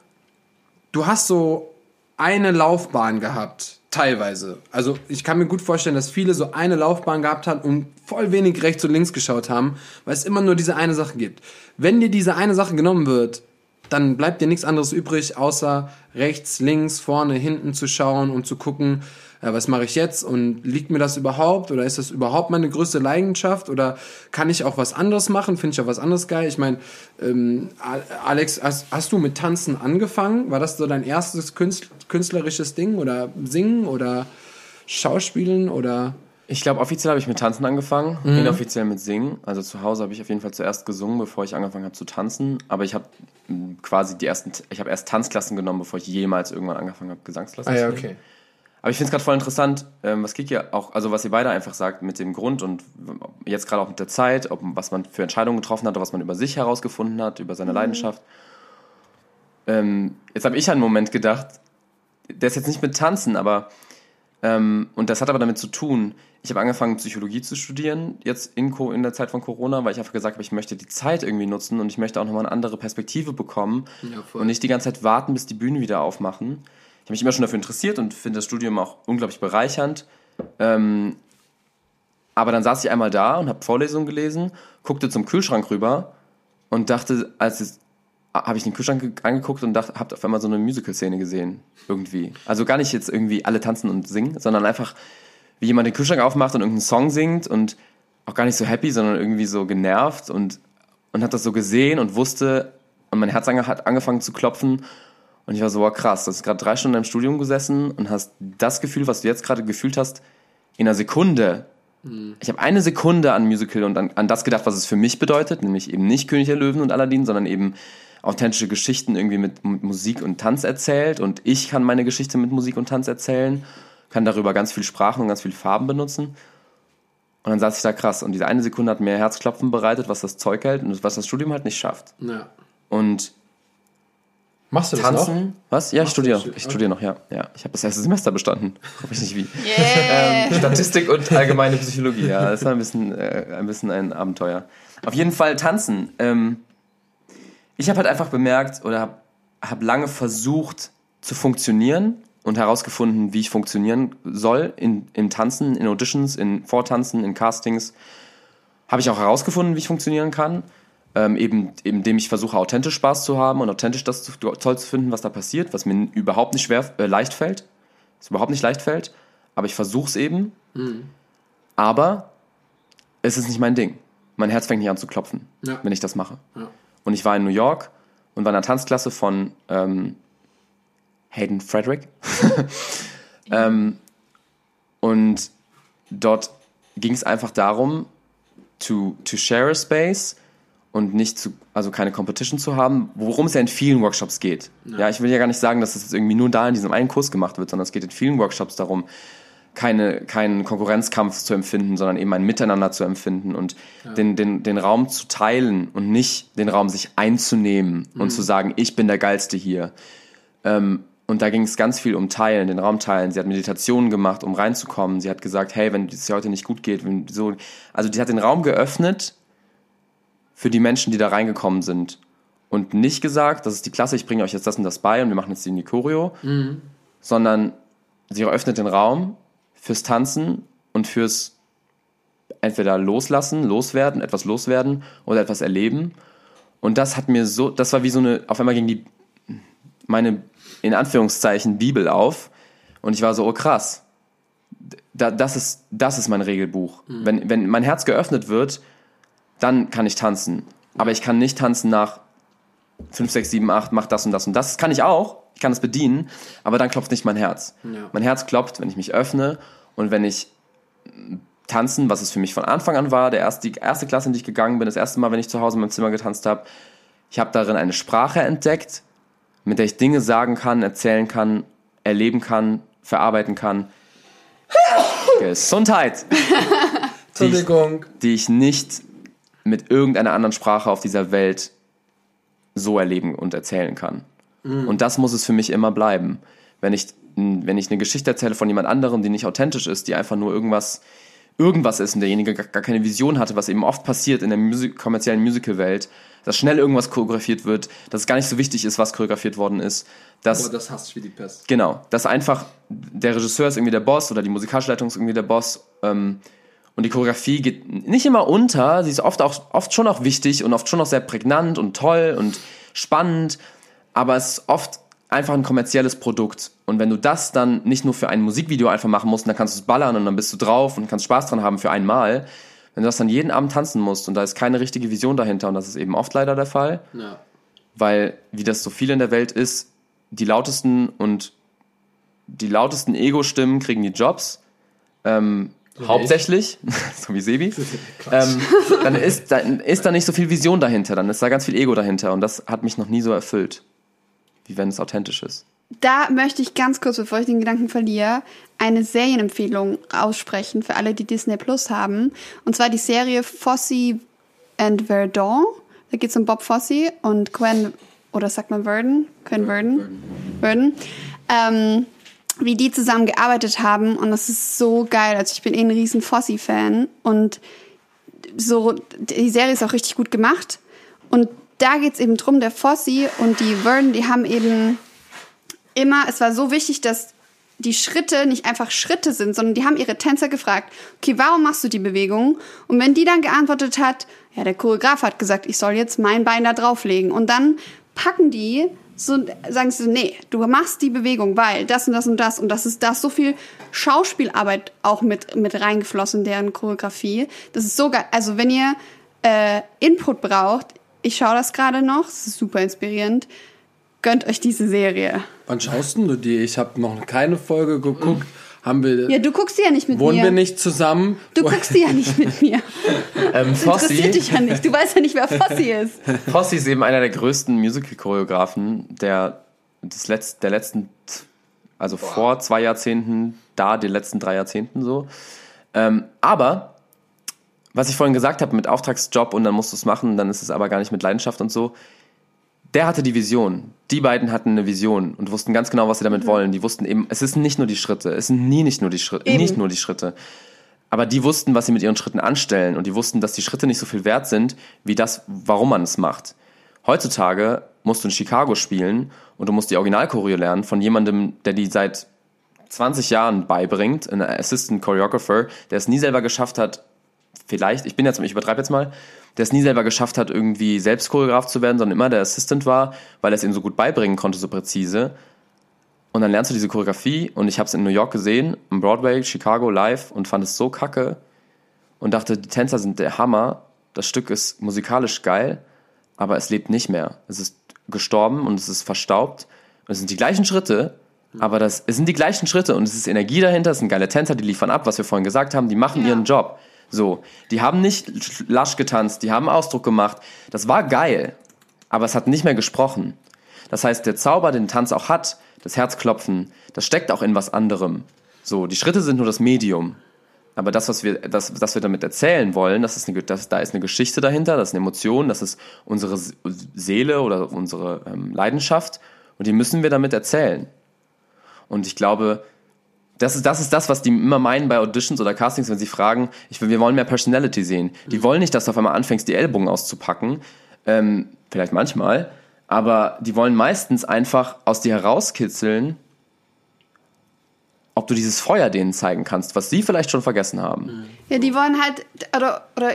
du hast so eine Laufbahn gehabt, teilweise. Also ich kann mir gut vorstellen, dass viele so eine Laufbahn gehabt haben und voll wenig rechts und links geschaut haben, weil es immer nur diese eine Sache gibt. Wenn dir diese eine Sache genommen wird, dann bleibt dir nichts anderes übrig, außer rechts, links, vorne, hinten zu schauen und zu gucken, was mache ich jetzt und liegt mir das überhaupt oder ist das überhaupt meine größte Leidenschaft oder kann ich auch was anderes machen, finde ich auch was anderes geil. Ich meine, ähm, Alex, hast, hast du mit Tanzen angefangen? War das so dein erstes Künstl künstlerisches Ding oder Singen oder Schauspielen oder? Ich glaube, offiziell habe ich mit Tanzen angefangen, inoffiziell mit Singen. Also zu Hause habe ich auf jeden Fall zuerst gesungen, bevor ich angefangen habe zu tanzen. Aber ich habe quasi die ersten, ich habe erst Tanzklassen genommen, bevor ich jemals irgendwann angefangen habe, Gesangsklassen zu nehmen. Aber ich finde es gerade voll interessant, ähm, was Kiki auch, also was ihr beide einfach sagt mit dem Grund und jetzt gerade auch mit der Zeit, ob, was man für Entscheidungen getroffen hat oder was man über sich herausgefunden hat, über seine Leidenschaft. Ähm, jetzt habe ich einen Moment gedacht, der ist jetzt nicht mit Tanzen, aber ähm, und das hat aber damit zu tun, ich habe angefangen Psychologie zu studieren, jetzt in, in der Zeit von Corona, weil ich einfach gesagt habe, ich möchte die Zeit irgendwie nutzen und ich möchte auch nochmal eine andere Perspektive bekommen Ja, und nicht die ganze Zeit warten, bis die Bühnen wieder aufmachen. Habe mich immer schon dafür interessiert und finde das Studium auch unglaublich bereichernd. Ähm, aber dann saß ich einmal da und habe Vorlesungen gelesen, guckte zum Kühlschrank rüber und dachte, als es habe ich den Kühlschrank angeguckt und dachte, habe auf einmal so eine Musical-Szene gesehen. Irgendwie. Also gar nicht jetzt irgendwie alle tanzen und singen, sondern einfach, wie jemand den Kühlschrank aufmacht und irgendeinen Song singt und auch gar nicht so happy, sondern irgendwie so genervt und, und hat das so gesehen und wusste, und mein Herz hat angefangen zu klopfen. Und ich war so, wow, krass, du hast gerade drei Stunden im Studium gesessen und hast das Gefühl, was du jetzt gerade gefühlt hast, in einer Sekunde. Mhm. Ich habe eine Sekunde an Musical und an, an das gedacht, was es für mich bedeutet, nämlich eben nicht König der Löwen und Aladdin, sondern eben authentische Geschichten irgendwie mit, mit Musik und Tanz erzählt und ich kann meine Geschichte mit Musik und Tanz erzählen, kann darüber ganz viel Sprachen und ganz viel Farben benutzen. Und dann saß ich da krass. Und diese eine Sekunde hat mir Herzklopfen bereitet, was das Zeug hält und was das Studium halt nicht schafft. Ja. Und Machst du das Tanzen? noch? Was? Ja, ich studiere. Ich studiere noch, ja. ja. Ich habe das erste Semester bestanden. Hoffe ich nicht wie. Yeah. Ähm, Statistik und allgemeine Psychologie, ja. Das war ein bisschen, äh, ein bisschen ein Abenteuer. Auf jeden Fall tanzen. Ähm, ich habe halt einfach bemerkt oder habe hab lange versucht zu funktionieren und herausgefunden, wie ich funktionieren soll in, in Tanzen, in Auditions, in Vortanzen, in Castings. Habe ich auch herausgefunden, wie ich funktionieren kann. Ähm, eben, indem ich versuche, authentisch Spaß zu haben und authentisch das zu, toll zu finden, was da passiert, was mir überhaupt nicht schwer, äh, leicht fällt. Was überhaupt nicht leicht fällt. Aber ich versuche es eben. Mhm. Aber es ist nicht mein Ding. Mein Herz fängt nicht an zu klopfen, ja. wenn ich das mache. Ja. Und ich war in New York und war in einer Tanzklasse von ähm, Hayden Frederick. ähm, und dort ging es einfach darum, to, to share a space und nicht zu, also keine Competition zu haben, worum es ja in vielen Workshops geht. Ja. ja ich will ja gar nicht sagen, dass es irgendwie nur da in diesem einen Kurs gemacht wird, sondern es geht in vielen Workshops darum, keine, keinen Konkurrenzkampf zu empfinden, sondern eben ein Miteinander zu empfinden und ja. den, den, den Raum zu teilen und nicht den Raum sich einzunehmen mhm. und zu sagen, ich bin der Geilste hier. Ähm, und da ging es ganz viel um Teilen, den Raum teilen. Sie hat Meditationen gemacht, um reinzukommen. Sie hat gesagt, hey, wenn es dir heute nicht gut geht, wenn so, also die hat den Raum geöffnet für die Menschen, die da reingekommen sind. Und nicht gesagt, das ist die Klasse, ich bringe euch jetzt das und das bei und wir machen jetzt die Choreo, mhm. sondern sie öffnet den Raum fürs Tanzen und fürs entweder loslassen, loswerden, etwas loswerden oder etwas erleben. Und das hat mir so, das war wie so eine, auf einmal ging die, meine, in Anführungszeichen, Bibel auf. Und ich war so, oh krass, da, das, ist, das ist mein Regelbuch. Mhm. Wenn, wenn mein Herz geöffnet wird, dann kann ich tanzen. Aber ich kann nicht tanzen nach 5, 6, 7, 8, mach das und das und das. Das kann ich auch, ich kann es bedienen, aber dann klopft nicht mein Herz. Ja. Mein Herz klopft, wenn ich mich öffne und wenn ich tanzen, was es für mich von Anfang an war, der erste, die erste Klasse, in die ich gegangen bin, das erste Mal, wenn ich zu Hause in meinem Zimmer getanzt habe, ich habe darin eine Sprache entdeckt, mit der ich Dinge sagen kann, erzählen kann, erleben kann, verarbeiten kann. Gesundheit! Entschuldigung. Die, die ich nicht mit irgendeiner anderen Sprache auf dieser Welt so erleben und erzählen kann. Mhm. Und das muss es für mich immer bleiben. Wenn ich, wenn ich eine Geschichte erzähle von jemand anderem, die nicht authentisch ist, die einfach nur irgendwas, irgendwas ist und derjenige gar, keine Vision hatte, was eben oft passiert in der Musik, kommerziellen Musical-Welt, dass schnell irgendwas choreografiert wird, dass es gar nicht so wichtig ist, was choreografiert worden ist. Dass, Aber das hasst du wie die Pest. Genau, dass einfach der Regisseur ist irgendwie der Boss oder die musikalische Leitung ist irgendwie der Boss. Ähm, und die Choreografie geht nicht immer unter, sie ist oft auch oft schon auch wichtig und oft schon auch sehr prägnant und toll und spannend, aber es ist oft einfach ein kommerzielles Produkt. Und wenn du das dann nicht nur für ein Musikvideo einfach machen musst, dann kannst du es ballern und dann bist du drauf und kannst Spaß dran haben für einmal. Wenn du das dann jeden Abend tanzen musst und da ist keine richtige Vision dahinter und das ist eben oft leider der Fall, ja. weil wie das so viel in der Welt ist, die lautesten und die lautesten Ego-Stimmen kriegen die Jobs. Ähm, so hauptsächlich, so wie Sebi, ähm, dann ist, dann ist da nicht so viel Vision dahinter, dann ist da ganz viel Ego dahinter und das hat mich noch nie so erfüllt, wie wenn es authentisch ist. Da möchte ich ganz kurz, bevor ich den Gedanken verliere, eine Serienempfehlung aussprechen für alle, die Disney Plus haben. Und zwar die Serie Fosse and Verdon. Da geht es um Bob Fosse und Gwen, oder sagt man Verdon? Gwen Verdon? Verdon. Ähm, wie die zusammen gearbeitet haben und das ist so geil. Also ich bin eh ein riesen Fossi-Fan und so, die Serie ist auch richtig gut gemacht und da geht's eben drum, der Fossi und die Vernon, die haben eben immer, es war so wichtig, dass die Schritte nicht einfach Schritte sind, sondern die haben ihre Tänzer gefragt, okay, warum machst du die Bewegung? Und wenn die dann geantwortet hat, ja, der Choreograf hat gesagt, ich soll jetzt mein Bein da drauflegen. Und dann packen die so, sagen sie, nee, du machst die Bewegung, weil das und das und das und das ist das so viel Schauspielarbeit auch mit, mit reingeflossen in deren Choreografie. Das ist so geil. Also wenn ihr äh, Input braucht, ich schaue das gerade noch, es ist super inspirierend. Gönnt euch diese Serie. Wann schaust du die? Ich habe noch keine Folge geguckt. Haben wir, Ja, du guckst ja nicht mit wohnen mir. wir nicht zusammen? Du guckst ja nicht mit mir. Ähm, Das interessiert Fossi, dich ja nicht. Du weißt ja nicht, wer Fossi ist. Fossi ist eben einer der größten Musical-Choreografen der, des Letz-, der letzten, also vor zwei Jahrzehnten, da die letzten drei Jahrzehnten so. Ähm, aber, was ich vorhin gesagt habe mit Auftragsjob und dann musst du es machen, dann ist es aber gar nicht mit Leidenschaft und so. Der hatte die Vision. Die beiden hatten eine Vision und wussten ganz genau, was sie damit wollen. Die wussten eben, es ist nicht nur die Schritte, es sind nie nicht nur die Schritte, Eben. nicht nur die Schritte. Aber die wussten, was sie mit ihren Schritten anstellen und die wussten, dass die Schritte nicht so viel wert sind, wie das, warum man es macht. Heutzutage musst du in Chicago spielen und du musst die Originalchoreo lernen von jemandem, der die seit 20 Jahren beibringt, ein Assistant Choreographer, der es nie selber geschafft hat, vielleicht, ich bin jetzt, ich übertreibe jetzt mal, der es nie selber geschafft hat, irgendwie selbst Choreograf zu werden, sondern immer der Assistant war, weil er es ihm so gut beibringen konnte, so präzise. Und dann lernst du diese Choreografie und ich habe es in New York gesehen, im Broadway, Chicago live und fand es so kacke und dachte, die Tänzer sind der Hammer, das Stück ist musikalisch geil, aber es lebt nicht mehr. Es ist gestorben und es ist verstaubt und es sind die gleichen Schritte, aber das, es sind die gleichen Schritte und es ist Energie dahinter, es sind geile Tänzer, die liefern ab, was wir vorhin gesagt haben, die machen Ja. ihren Job. So, die haben nicht lasch getanzt, die haben Ausdruck gemacht. Das war geil, aber es hat nicht mehr gesprochen. Das heißt, der Zauber, den Tanz auch hat, das Herzklopfen, das steckt auch in was anderem. So, die Schritte sind nur das Medium. Aber das, was wir, das, das wir damit erzählen wollen, das ist eine, das, da ist eine Geschichte dahinter, das ist eine Emotion, das ist unsere Se- Seele oder unsere ähm, Leidenschaft und die müssen wir damit erzählen. Und ich glaube, das ist, das ist das, was die immer meinen bei Auditions oder Castings, wenn sie fragen, ich wir wollen mehr Personality sehen. Die wollen nicht, dass du auf einmal anfängst, die Ellbogen auszupacken. Ähm, vielleicht manchmal. Aber die wollen meistens einfach aus dir herauskitzeln, ob du dieses Feuer denen zeigen kannst, was sie vielleicht schon vergessen haben. Ja, die wollen halt, oder, oder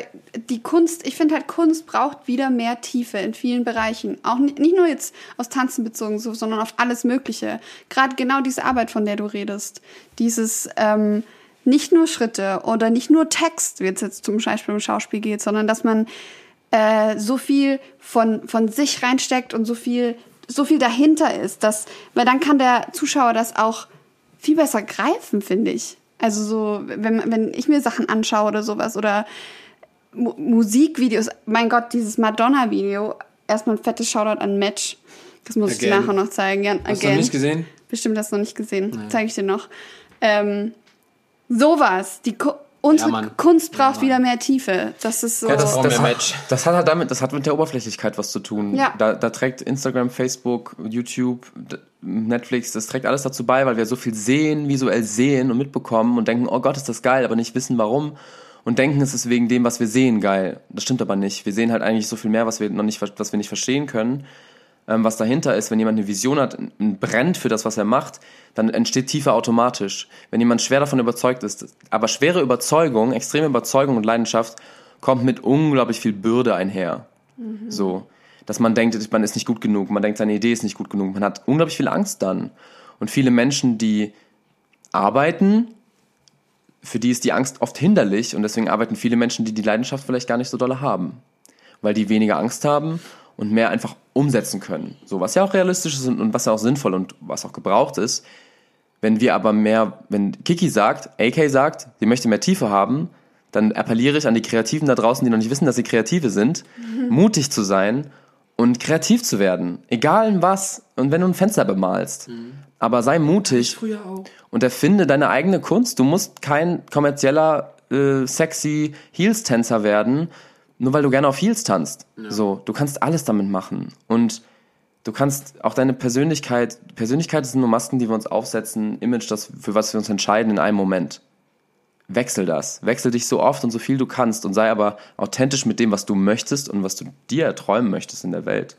die Kunst, ich finde halt, Kunst braucht wieder mehr Tiefe in vielen Bereichen. Auch nicht, nicht nur jetzt aus Tanzen bezogen, so, sondern auf alles Mögliche. Gerade genau diese Arbeit, von der du redest. Dieses, ähm, nicht nur Schritte oder nicht nur Text, wie es jetzt zum Beispiel im Schauspiel geht, sondern dass man äh, so viel von, von sich reinsteckt und so viel, so viel dahinter ist, dass, weil dann kann der Zuschauer das auch viel besser greifen, finde ich. Also so, wenn, wenn ich mir Sachen anschaue oder sowas oder Mu Musikvideos, mein Gott, dieses Madonna-Video, erstmal ein fettes Shoutout an Match. Das muss ich dir Again. nachher noch zeigen. Ja, Hast du again. nicht gesehen? Bestimmt hast du noch nicht gesehen. Zeige ich dir noch. Ähm, sowas. Die unsere Ja. Kunst braucht Ja, wieder mehr Tiefe. Das ist so. Ja, das, das, wir hat, Match. das hat halt damit, das hat mit der Oberflächlichkeit was zu tun. Ja. Da, da trägt Instagram, Facebook, YouTube, Netflix, das trägt alles dazu bei, weil wir so viel sehen, visuell sehen und mitbekommen und denken, oh Gott, ist das geil, aber nicht wissen warum. Und denken, es ist wegen dem, was wir sehen, geil. Das stimmt aber nicht. Wir sehen halt eigentlich so viel mehr, was wir noch nicht, was wir nicht verstehen können. Ähm, was dahinter ist, wenn jemand eine Vision hat, n- brennt für das, was er macht, dann entsteht Tiefe automatisch. Wenn jemand schwer davon überzeugt ist, aber schwere Überzeugung, extreme Überzeugung und Leidenschaft kommt mit unglaublich viel Bürde einher. So, dass man denkt, man ist nicht gut genug, man denkt, seine Idee ist nicht gut genug, man hat unglaublich viel Angst dann. Und viele Menschen, die arbeiten, für die ist die Angst oft hinderlich und deswegen arbeiten viele Menschen, die die Leidenschaft vielleicht gar nicht so dolle haben, weil die weniger Angst haben und mehr einfach umsetzen können. So, was ja auch realistisch ist und, und was ja auch sinnvoll und was auch gebraucht ist. Wenn wir aber mehr, wenn Kiki sagt, AK sagt, sie möchte mehr Tiefe haben, dann appelliere ich an die Kreativen da draußen, die noch nicht wissen, dass sie Kreative sind, mutig zu sein und kreativ zu werden. Egal in was. Und wenn du ein Fenster bemalst. Aber sei mutig Früher auch. und erfinde deine eigene Kunst. Du musst kein kommerzieller, äh, sexy Heels-Tänzer werden, nur weil du gerne auf Heels tanzt. So, du kannst alles damit machen. Und du kannst auch deine Persönlichkeit, Persönlichkeit sind nur Masken, die wir uns aufsetzen, Image, das, für was wir uns entscheiden in einem Moment. Wechsel das. Wechsel dich so oft und so viel du kannst und sei aber authentisch mit dem, was du möchtest und was du dir erträumen möchtest in der Welt.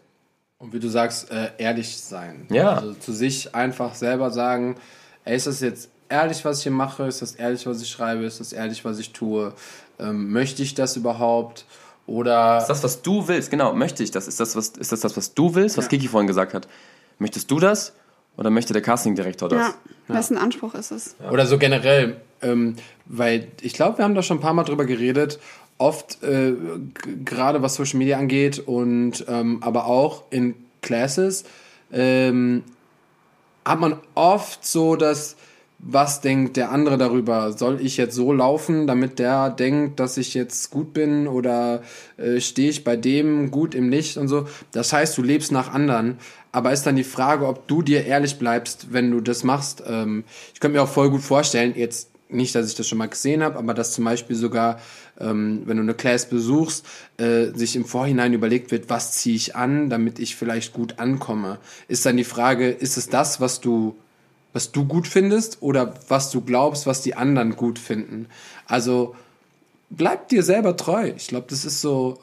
Und wie du sagst, äh, ehrlich sein. Ja. Also zu sich einfach selber sagen, ey, ist das jetzt ehrlich, was ich hier mache? Ist das ehrlich, was ich schreibe? Ist das ehrlich, was ich tue? Ähm, möchte ich das überhaupt? Oder Ist das, was du willst? Genau, möchte ich das? Ist das, was, ist das, das was du willst, was Ja. Kiki vorhin gesagt hat? Möchtest du das? Oder möchte der Castingdirektor das? Ja. Wessen Anspruch ist es? Oder so generell, ähm, weil ich glaube, wir haben da schon ein paar Mal drüber geredet. Oft, äh, gerade was Social Media angeht und ähm, aber auch in Classes, ähm, hat man oft so das, was denkt der andere darüber? Soll ich jetzt so laufen, damit der denkt, dass ich jetzt gut bin oder äh, stehe ich bei dem gut im Licht und so? Das heißt, du lebst nach anderen. Aber ist dann die Frage, ob du dir ehrlich bleibst, wenn du das machst. Ähm, ich könnte mir auch voll gut vorstellen, jetzt nicht, dass ich das schon mal gesehen habe, aber dass zum Beispiel sogar, ähm, wenn du eine Class besuchst, äh, sich im Vorhinein überlegt wird, was ziehe ich an, damit ich vielleicht gut ankomme. Ist dann die Frage, ist es das, was du was du gut findest oder was du glaubst, was die anderen gut finden. Also bleib dir selber treu. Ich glaube, das ist so,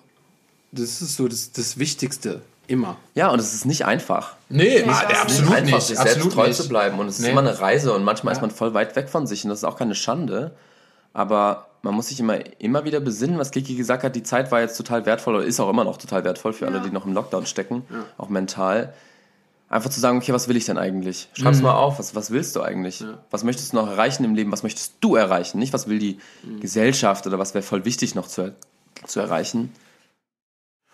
das ist so das, das Wichtigste immer. Ja, und es ist nicht einfach. Nee, ah, der Es ist nicht einfach, sich selbst treu zu bleiben. Und es ist Nee. immer eine Reise und manchmal ist Ja. man voll weit weg von sich und das ist auch keine Schande. Aber man muss sich immer, immer wieder besinnen, was Kiki gesagt hat. Die Zeit war jetzt total wertvoll oder ist auch immer noch total wertvoll für alle, Ja. die noch im Lockdown stecken, auch mental. Einfach zu sagen, okay, was will ich denn eigentlich? Schreib's mal auf, was, was willst du eigentlich? Was möchtest du noch erreichen im Leben? Was möchtest du erreichen? Nicht, was will die Gesellschaft oder was wäre voll wichtig noch zu, zu erreichen?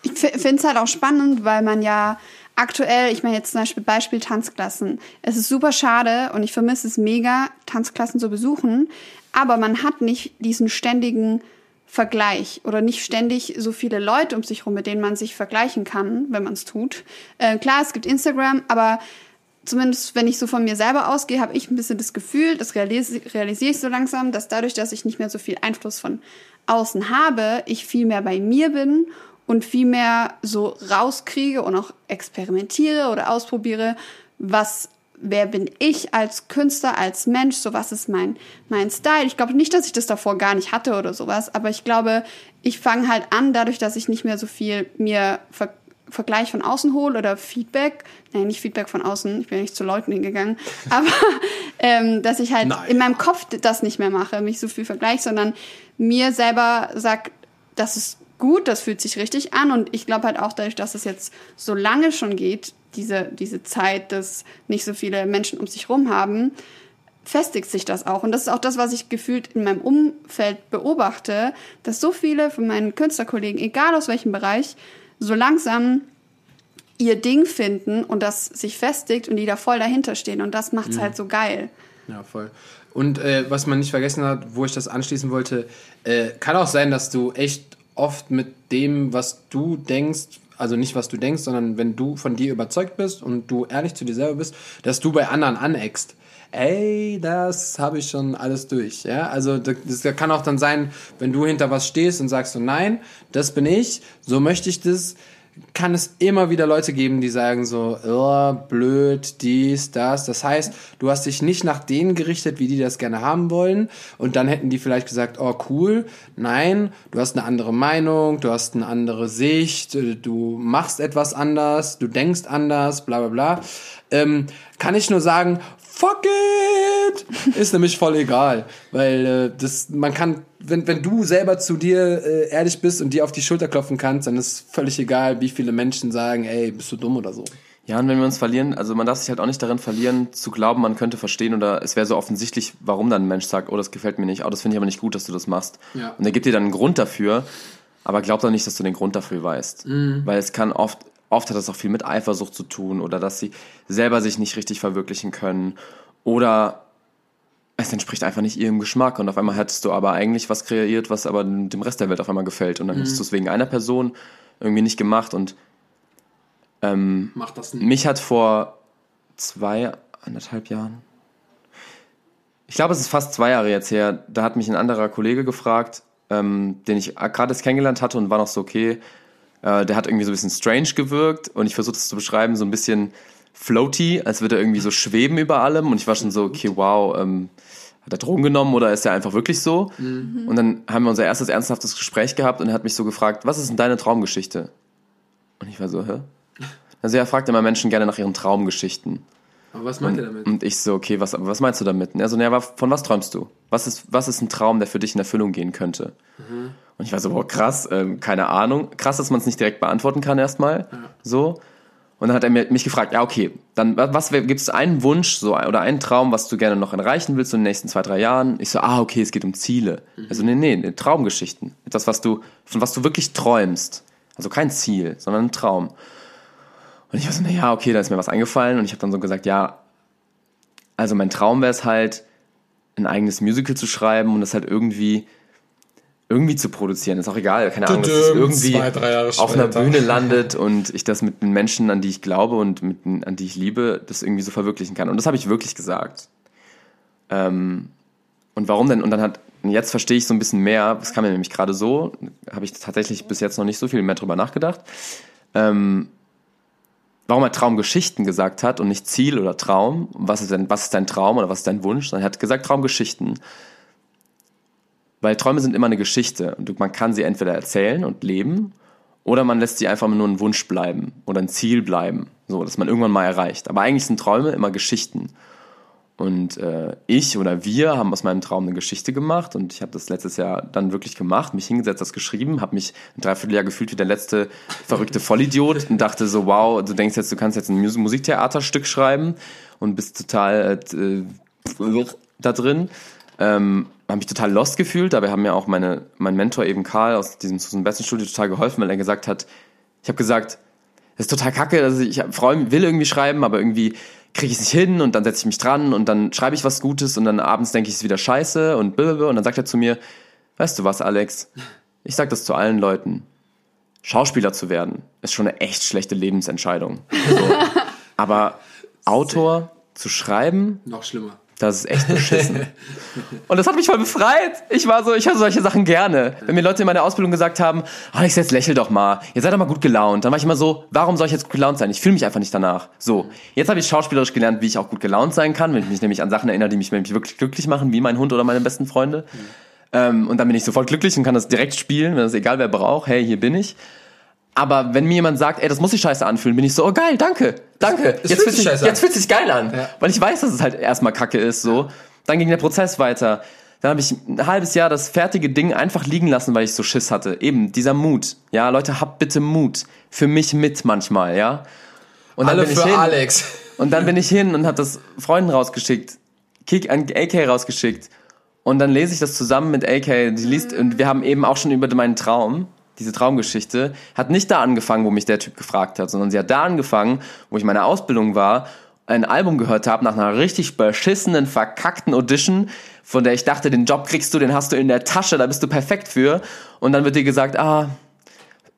Ich finde es halt auch spannend, weil man ja aktuell, ich meine jetzt zum Beispiel Beispiel Tanzklassen. Es ist super schade und ich vermisse es mega, Tanzklassen zu besuchen, aber man hat nicht diesen ständigen Vergleich oder nicht ständig so viele Leute um sich herum, mit denen man sich vergleichen kann, wenn man es tut. Äh, klar, es gibt Instagram, aber zumindest wenn ich so von mir selber ausgehe, habe ich ein bisschen das Gefühl, das realisi realisiere ich so langsam, dass dadurch, dass ich nicht mehr so viel Einfluss von außen habe, ich viel mehr bei mir bin und viel mehr so rauskriege und auch experimentiere oder ausprobiere, was wer bin ich als Künstler, als Mensch, so was ist mein mein Style. Ich glaube nicht, dass ich das davor gar nicht hatte oder sowas, aber ich glaube, ich fange halt an, dadurch, dass ich nicht mehr so viel mir ver Vergleich von außen hole oder Feedback, nein, nicht Feedback von außen, ich bin ja nicht zu Leuten hingegangen, aber ähm, dass ich halt Naja. in meinem Kopf das nicht mehr mache, mich so viel vergleich, sondern mir selber sag, das ist gut, das fühlt sich richtig an und ich glaube halt auch dadurch, dass es jetzt so lange schon geht, diese, diese Zeit, dass nicht so viele Menschen um sich rum haben, festigt sich das auch. Und das ist auch das, was ich gefühlt in meinem Umfeld beobachte, dass so viele von meinen Künstlerkollegen, egal aus welchem Bereich, so langsam ihr Ding finden und das sich festigt und die da voll dahinter stehen. Und das macht's halt so geil. Ja, voll. Und äh, was man nicht vergessen hat, wo ich das anschließen wollte, äh, kann auch sein, dass du echt oft mit dem, was du denkst, also nicht was du denkst, sondern wenn du von dir überzeugt bist und du ehrlich zu dir selber bist, dass du bei anderen aneckst. Ey, das habe ich schon alles durch. Ja, also das, kann auch dann sein, wenn du hinter was stehst und sagst so, nein, das bin ich, so möchte ich das, kann es immer wieder Leute geben, die sagen so, oh, blöd, dies, das. Das heißt, du hast dich nicht nach denen gerichtet, wie die das gerne haben wollen. Und dann hätten die vielleicht gesagt, oh, cool. Nein, du hast eine andere Meinung, du hast eine andere Sicht, äh, du machst etwas anders, du denkst anders, bla bla bla. Ähm, kann ich nur sagen, fuck it! Ist nämlich voll egal. Weil äh, das, man kann, wenn, wenn du selber zu dir äh, ehrlich bist und dir auf die Schulter klopfen kannst, dann ist völlig egal, wie viele Menschen sagen, ey, bist du dumm oder so. Ja, und wenn wir uns verlieren, also man darf sich halt auch nicht darin verlieren, zu glauben, man könnte verstehen oder es wäre so offensichtlich, warum dann ein Mensch sagt, oh, das gefällt mir nicht, oh, das finde ich aber nicht gut, dass du das machst. Ja. Und er gibt dir dann einen Grund dafür, aber glaub doch nicht, dass du den Grund dafür weißt. Weil es kann oft, oft hat das auch viel mit Eifersucht zu tun oder dass sie selber sich nicht richtig verwirklichen können oder es entspricht einfach nicht ihrem Geschmack und auf einmal hättest du aber eigentlich was kreiert, was aber dem Rest der Welt auf einmal gefällt und dann hättest du es wegen einer Person irgendwie nicht gemacht und ähm, Mach das nicht. mich hat vor zwei, anderthalb Jahren, ich glaube, es ist fast zwei Jahre jetzt her, da hat mich ein anderer Kollege gefragt, ähm, den ich gerade erst kennengelernt hatte und war noch so, okay, äh, der hat irgendwie so ein bisschen strange gewirkt und ich versuche es zu beschreiben, so ein bisschen floaty, als würde er irgendwie so schweben über allem und ich war schon so, okay, wow, ähm, hat er Drogen genommen oder ist er einfach wirklich so? Und dann haben wir unser erstes ernsthaftes Gespräch gehabt und er hat mich so gefragt, was ist denn deine Traumgeschichte? Und ich war so, hä? Also er fragt immer Menschen gerne nach ihren Traumgeschichten. Aber was meint ihr damit? Und ich so, okay, was, was meinst du damit? Und er so, naja, von was träumst du? Was ist, was ist ein Traum, der für dich in Erfüllung gehen könnte? Und ich war so, boah, krass, ähm, keine Ahnung. Krass, dass man es nicht direkt beantworten kann erstmal. So. Und dann hat er mich gefragt, ja, okay, dann was gibt es einen Wunsch so oder einen Traum, was du gerne noch erreichen willst in den nächsten zwei, drei Jahren? Ich so, ah, okay, es geht um Ziele. Also nee, nee, Traumgeschichten. Etwas, was du, von was du wirklich träumst. Also kein Ziel, sondern ein Traum. Und ich war so, na ja, okay, da ist mir was eingefallen und ich habe dann so gesagt, ja, also mein Traum wäre es halt, ein eigenes Musical zu schreiben und das halt irgendwie irgendwie zu produzieren. Ist auch egal, keine Ahnung, dass es irgendwie zwei, drei Jahre auf einer. Bühne landet und ich das mit den Menschen, an die ich glaube und mit, an die ich liebe, das irgendwie so verwirklichen kann. Und das habe ich wirklich gesagt. Ähm, und warum denn? Und dann hat, jetzt verstehe ich so ein bisschen mehr, das kam mir nämlich gerade so, habe ich tatsächlich bis jetzt noch nicht so viel mehr drüber nachgedacht. Ähm, warum er Traumgeschichten gesagt hat und nicht Ziel oder Traum. Was ist denn, was ist dein Traum oder was ist dein Wunsch? Sondern er hat gesagt Traumgeschichten. Weil Träume sind immer eine Geschichte und man kann sie entweder erzählen und leben oder man lässt sie einfach nur ein Wunsch bleiben oder ein Ziel bleiben, so dass man irgendwann mal erreicht. Aber eigentlich sind Träume immer Geschichten. Und äh, ich oder wir haben aus meinem Traum eine Geschichte gemacht und ich habe das letztes Jahr dann wirklich gemacht, mich hingesetzt, das geschrieben, habe mich ein Dreivierteljahr gefühlt wie der letzte verrückte Vollidiot und dachte so, wow, du denkst jetzt, du kannst jetzt ein Mus Musiktheaterstück schreiben und bist total äh, da drin. Ähm, habe mich total lost gefühlt, dabei haben mir auch meine, mein Mentor eben Karl aus diesem Susan Besten Studio total geholfen, weil er gesagt hat, ich habe gesagt, das ist total kacke, also ich freu, will irgendwie schreiben, aber irgendwie kriege ich es nicht hin und dann setze ich mich dran und dann schreibe ich was Gutes und dann abends denke ich es wieder scheiße und blablabla. und dann sagt er zu mir, weißt du was, Alex, ich sag das zu allen Leuten, Schauspieler zu werden ist schon eine echt schlechte Lebensentscheidung. So. aber Autor zu schreiben, Noch schlimmer. Das ist echt beschissen. Und das hat mich voll befreit. Ich war so, ich hatte solche Sachen gerne. Wenn mir Leute in meiner Ausbildung gesagt haben, Alex, jetzt lächel doch mal, jetzt sei doch mal gut gelaunt, dann war ich immer so, warum soll ich jetzt gut gelaunt sein? Ich fühle mich einfach nicht danach. So, jetzt habe ich schauspielerisch gelernt, wie ich auch gut gelaunt sein kann, wenn ich mich nämlich an Sachen erinnere, die mich nämlich wirklich glücklich machen, wie mein Hund oder meine besten Freunde. Ähm, und dann bin ich sofort glücklich und kann das direkt spielen, wenn es egal wer braucht, hey, hier bin ich. Aber wenn mir jemand sagt, ey, das muss sich scheiße anfühlen, bin ich so, oh geil, danke, danke. Es jetzt fühlt sich jetzt fühlt sich geil an. Ja. Weil ich weiß, dass es halt erstmal kacke ist, so. Dann ging der Prozess weiter. Dann habe ich ein halbes Jahr das fertige Ding einfach liegen lassen, weil ich so Schiss hatte. Eben, dieser Mut. Ja, Leute, habt bitte Mut. Für mich mit manchmal, ja. Und Alle bin für ich hin. Alex. Und dann bin ich hin und habe das Freunden rausgeschickt, Kick an AK rausgeschickt. Und dann lese ich das zusammen mit AK. Die liest, und wir haben eben auch schon über meinen Traum, diese Traumgeschichte, hat nicht da angefangen, wo mich der Typ gefragt hat, sondern sie hat da angefangen, wo ich in meiner Ausbildung war, ein Album gehört habe nach einer richtig beschissenen, verkackten Audition, von der ich dachte, den Job kriegst du, den hast du in der Tasche, da bist du perfekt für. Und dann wird dir gesagt, ah,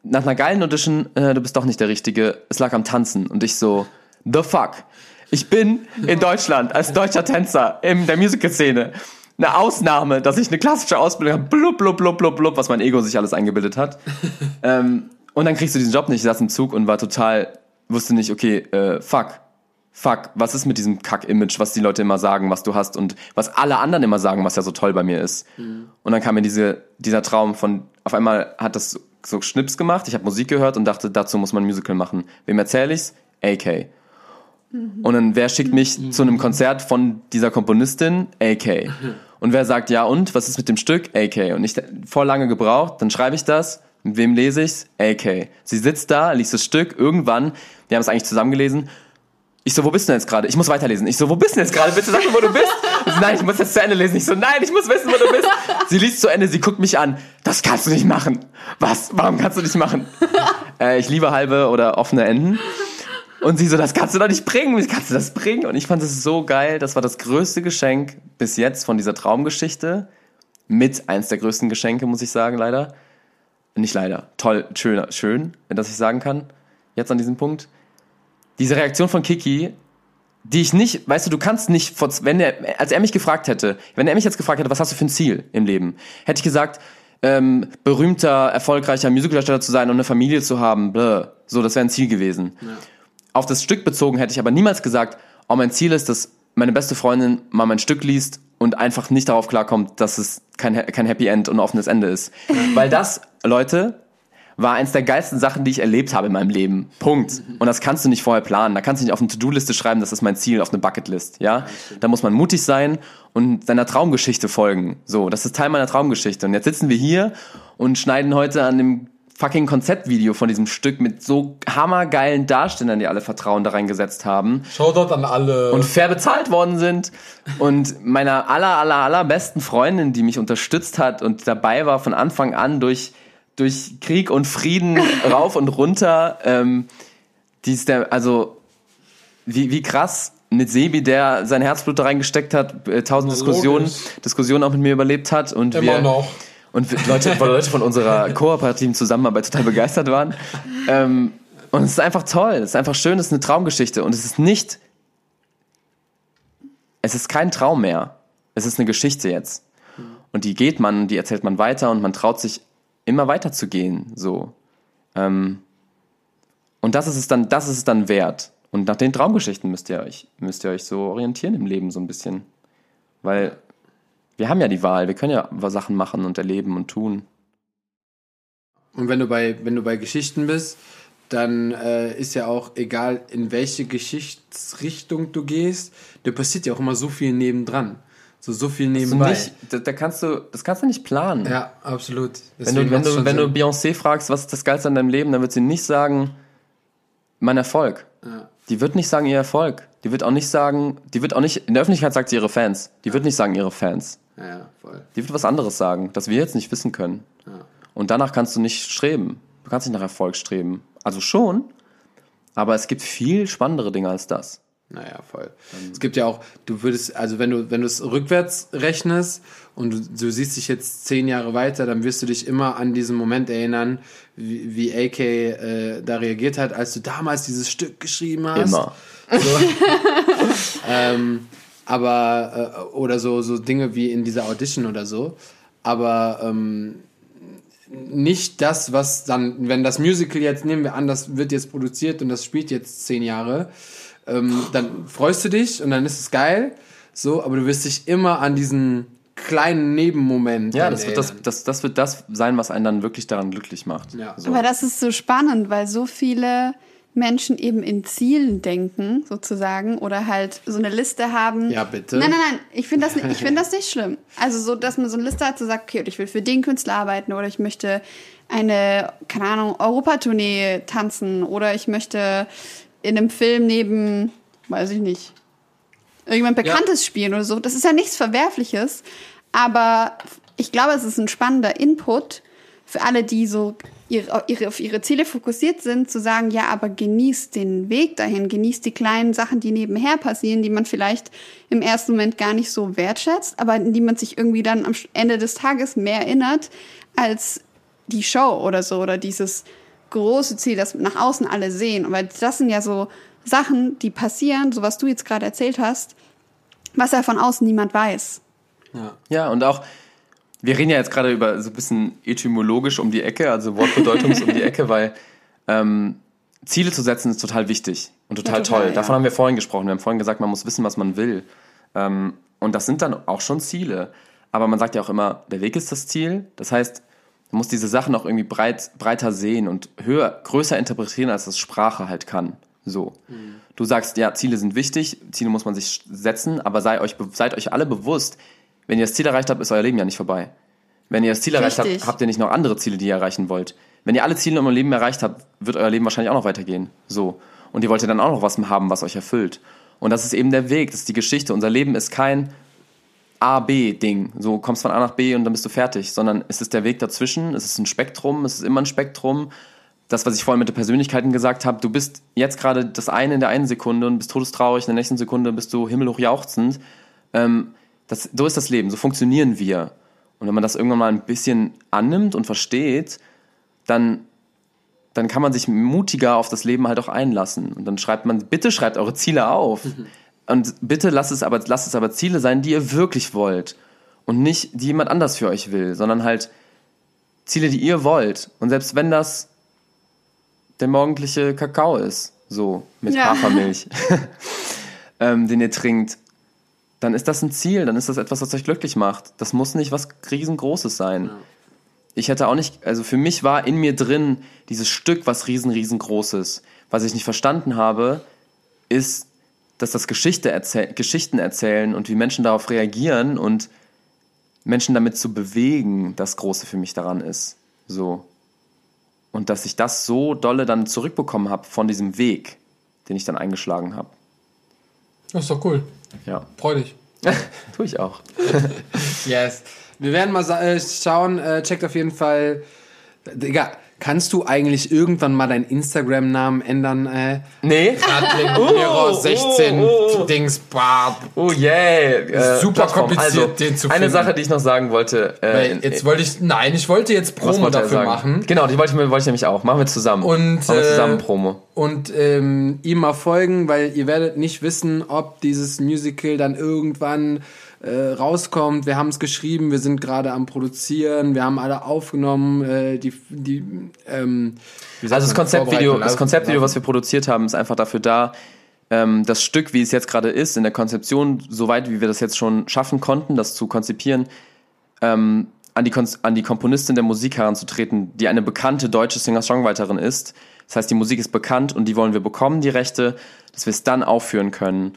nach einer geilen Audition, äh, du bist doch nicht der Richtige, es lag am Tanzen. Und ich so, the fuck. Ich bin in Deutschland als deutscher Tänzer in der Musical-Szene. Eine Ausnahme, dass ich eine klassische Ausbildung habe, blub, blub, blub, blub, blub, was mein Ego sich alles eingebildet hat. ähm, und dann kriegst du diesen Job nicht. Ich saß im Zug und war total, wusste nicht, okay, äh, fuck. Fuck, was ist mit diesem Kack-Image, was die Leute immer sagen, was du hast und was alle anderen immer sagen, was ja so toll bei mir ist. Und dann kam mir diese, dieser Traum von, auf einmal hat das so, so Schnips gemacht, ich habe Musik gehört und dachte, dazu muss man ein Musical machen. Wem erzähle ich's? AK. Und dann, wer schickt mich zu einem Konzert von dieser Komponistin? AK. Und wer sagt, ja und, was ist mit dem Stück? AK. Und ich vor lange gebraucht, dann schreibe ich das, mit wem lese ich's? AK. Sie sitzt da, liest das Stück, irgendwann, wir haben es eigentlich zusammengelesen, ich so, wo bist du denn jetzt gerade? Ich muss weiterlesen. Ich so, wo bist du denn jetzt gerade? Bitte sag mir, wo du bist. Sie, nein, ich muss jetzt zu Ende lesen. Ich so, nein, ich muss wissen, wo du bist. Sie liest zu Ende, sie guckt mich an. Das kannst du nicht machen. Was? Warum kannst du nicht machen? äh, ich liebe halbe oder offene Enden. Und sie so, das kannst du doch nicht bringen. Wie kannst du das bringen? Und ich fand es so geil. Das war das größte Geschenk bis jetzt von dieser Traumgeschichte. Mit eins der größten Geschenke, muss ich sagen, leider. Nicht leider. Toll, schön, schön, dass ich sagen kann. Jetzt an diesem Punkt diese Reaktion von Kiki, die ich nicht, weißt du, du kannst nicht, wenn er, als er mich gefragt hätte, wenn er mich jetzt gefragt hätte, was hast du für ein Ziel im Leben, hätte ich gesagt, ähm, berühmter, erfolgreicher Musicaldarsteller zu sein und eine Familie zu haben, bläh. so, das wäre ein Ziel gewesen. Auf das Stück bezogen hätte ich aber niemals gesagt, oh, mein Ziel ist, dass meine beste Freundin mal mein Stück liest und einfach nicht darauf klarkommt, dass es kein, kein Happy End und ein offenes Ende ist. Weil das, Leute, war eins der geilsten Sachen, die ich erlebt habe in meinem Leben. Punkt. Und das kannst du nicht vorher planen. Da kannst du nicht auf eine To-Do-Liste schreiben, das ist mein Ziel, auf eine Bucketlist. Ja, da muss man mutig sein und seiner Traumgeschichte folgen. So, das ist Teil meiner Traumgeschichte. Und jetzt sitzen wir hier und schneiden heute an dem fucking Konzeptvideo von diesem Stück mit so hammergeilen Darstellern, die alle Vertrauen da reingesetzt haben. Shoutout an alle. Und fair bezahlt worden sind. Und meiner aller, aller, aller besten Freundin, die mich unterstützt hat und dabei war von Anfang an durch, durch Krieg und Frieden rauf und runter. Ähm, die ist der, also, wie, wie krass mit Sebi, der sein Herzblut da reingesteckt hat, äh, tausend Diskussionen, Diskussionen auch mit mir überlebt hat und Immer wir, noch. Und Leute, Leute von unserer kooperativen Zusammenarbeit total begeistert waren. Ähm, und es ist einfach toll, es ist einfach schön, es ist eine Traumgeschichte und es ist nicht, es ist kein Traum mehr. Es ist eine Geschichte jetzt. Und die geht man, die erzählt man weiter und man traut sich immer weiter zu gehen, so. Ähm, und das ist es dann, das ist es dann wert. Und nach den Traumgeschichten müsst ihr euch, müsst ihr euch so orientieren im Leben so ein bisschen. Weil wir haben ja die Wahl, wir können ja Sachen machen und erleben und tun. Und wenn du bei, wenn du bei Geschichten bist, dann äh, ist ja auch egal, in welche Geschichtsrichtung du gehst, da passiert ja auch immer so viel nebendran. So, so viel nebenbei. nicht, da, da kannst du, das kannst du nicht planen. Ja, absolut. wenn du, wenn du, wenn du. Beyoncé fragst, was ist das Geilste an deinem Leben, dann wird sie nicht sagen, mein Erfolg. Ja. Die wird nicht sagen, ihr Erfolg. Die wird auch nicht sagen, die wird auch nicht, in der Öffentlichkeit sagt sie ihre Fans. Die wird nicht sagen, ihre Fans. Ja, ja, voll. Die wird was anderes sagen, das wir jetzt nicht wissen können. Und danach kannst du nicht streben. Du kannst nicht nach Erfolg streben. Also schon, aber es gibt viel spannendere Dinge als das. Naja, voll. Es gibt ja auch, du würdest, also wenn du, wenn du es rückwärts rechnest und du, du siehst dich jetzt zehn Jahre weiter, dann wirst du dich immer an diesen Moment erinnern, wie, wie AK äh, da reagiert hat, als du damals dieses Stück geschrieben hast. Immer. Ähm, aber, äh, oder so, so Dinge wie in dieser Audition oder so. Aber ähm, nicht das, was dann, wenn das Musical jetzt, nehmen wir an, das wird jetzt produziert und das spielt jetzt zehn Jahre, ähm, dann freust du dich und dann ist es geil, so, aber du wirst dich immer an diesen kleinen Nebenmoment Ja, das wird das, erinnern. das, das wird das sein, was einen dann wirklich daran glücklich macht. Ja. So. Aber das ist so spannend, weil so viele Menschen eben in Zielen denken, sozusagen, oder halt so eine Liste haben. Ja, bitte. Nein, nein, nein, ich finde das, nicht- ich finde das nicht schlimm. Also so, dass man so eine Liste hat, so sagt, okay, ich will für den Künstler arbeiten oder ich möchte eine, keine Ahnung, Europatournee tanzen oder ich möchte in einem Film neben, weiß ich nicht, irgendjemand Bekanntes spielen oder so. Das ist ja nichts Verwerfliches, aber ich glaube, es ist ein spannender Input für alle, die so ihre, ihre, auf ihre Ziele fokussiert sind, zu sagen, ja, aber genießt den Weg dahin, genießt die kleinen Sachen, die nebenher passieren, die man vielleicht im ersten Moment gar nicht so wertschätzt, aber an die man sich irgendwie dann am Ende des Tages mehr erinnert als die Show oder so oder dieses große Ziel, das nach außen alle sehen. Weil das sind ja so Sachen, die passieren, so was du jetzt gerade erzählt hast, was ja von außen niemand weiß. Ja, und auch, wir reden ja jetzt gerade über so ein bisschen etymologisch um die Ecke, also Wortbedeutungs um die Ecke, weil ähm, Ziele zu setzen ist total wichtig und total, Ja, total, toll. ja. Davon haben wir vorhin gesprochen. Wir haben vorhin gesagt, man muss wissen, was man will. Ähm, und das sind dann auch schon Ziele. Aber man sagt ja auch immer, der Weg ist das Ziel. Das heißt, man muss diese Sachen auch irgendwie breit, breiter sehen und höher, größer interpretieren, als das Sprache halt kann. So. Du sagst, ja, Ziele sind wichtig, Ziele muss man sich setzen, aber sei euch, seid euch alle bewusst, wenn ihr das Ziel erreicht habt, ist euer Leben ja nicht vorbei. Wenn ihr das Ziel erreicht Richtig. habt, habt ihr nicht noch andere Ziele, die ihr erreichen wollt. Wenn ihr alle Ziele in eurem Leben erreicht habt, wird euer Leben wahrscheinlich auch noch weitergehen. So. Und ihr wollt ja dann auch noch was haben, was euch erfüllt. Und das ist eben der Weg, das ist die Geschichte. Unser Leben ist kein A-B-Ding. So kommst von A nach B und dann bist du fertig, sondern es ist der Weg dazwischen, es ist ein Spektrum, es ist immer ein Spektrum. Das, was ich vorhin mit den Persönlichkeiten gesagt habe, du bist jetzt gerade das eine in der einen Sekunde und bist todestraurig, in der nächsten Sekunde bist du himmelhoch jauchzend. Ähm, das, so ist das Leben, so funktionieren wir. Und wenn man das irgendwann mal ein bisschen annimmt und versteht, dann, dann kann man sich mutiger auf das Leben halt auch einlassen. Und dann schreibt man, bitte schreibt eure Ziele auf. Und bitte lasst es aber, lasst es aber Ziele sein, die ihr wirklich wollt. Und nicht, die jemand anders für euch will, sondern halt Ziele, die ihr wollt. Und selbst wenn das der morgendliche Kakao ist, so mit Ja. Hafermilch, ähm, den ihr trinkt, dann ist das ein Ziel, dann ist das etwas, was euch glücklich macht. Das muss nicht was riesengroßes sein. ich hätte auch nicht, also für mich war in mir drin dieses Stück, was riesen, riesengroßes. Was ich nicht verstanden habe, ist, dass das Geschichte erzähl Geschichten erzählen und wie Menschen darauf reagieren und Menschen damit zu bewegen, das Große für mich daran ist. So. Und dass ich das so dolle dann zurückbekommen habe von diesem Weg, den ich dann eingeschlagen habe. Das ist doch cool. Ja. Freu dich. Tue ich auch. Yes. Wir werden mal äh, schauen, äh, checkt auf jeden Fall. Digga, kannst du eigentlich irgendwann mal deinen Instagram-Namen ändern? Äh? Nee? Mirror 16 oh, oh. Dings Bab. Oh yeah. Äh, Super Plattform. kompliziert, also, den zu Eine finden. Sache, die ich noch sagen wollte. Äh, Weil Jetzt wollte ich, nein, ich wollte jetzt Promo wollte dafür sagen? machen. Genau, die wollte ich, wollte ich nämlich auch. Machen wir zusammen. Und, Machen wir äh, zusammen Promo. und ähm, ihm mal folgen, weil ihr werdet nicht wissen, ob dieses Musical dann irgendwann äh, rauskommt. Wir haben es geschrieben, wir sind gerade am Produzieren, wir haben alle aufgenommen, äh, die, die ähm, Also das Konzeptvideo, das Konzeptvideo, was laufen. wir produziert haben, ist einfach dafür da, ähm, das Stück, wie es jetzt gerade ist, in der Konzeption, soweit wie wir das jetzt schon schaffen konnten, das zu konzipieren, ähm, an, die Kon an die Komponistin der Musik heranzutreten, die eine bekannte deutsche Singer-Songwriterin ist. Das heißt, die Musik ist bekannt und die wollen wir bekommen, die Rechte, dass wir es dann aufführen können.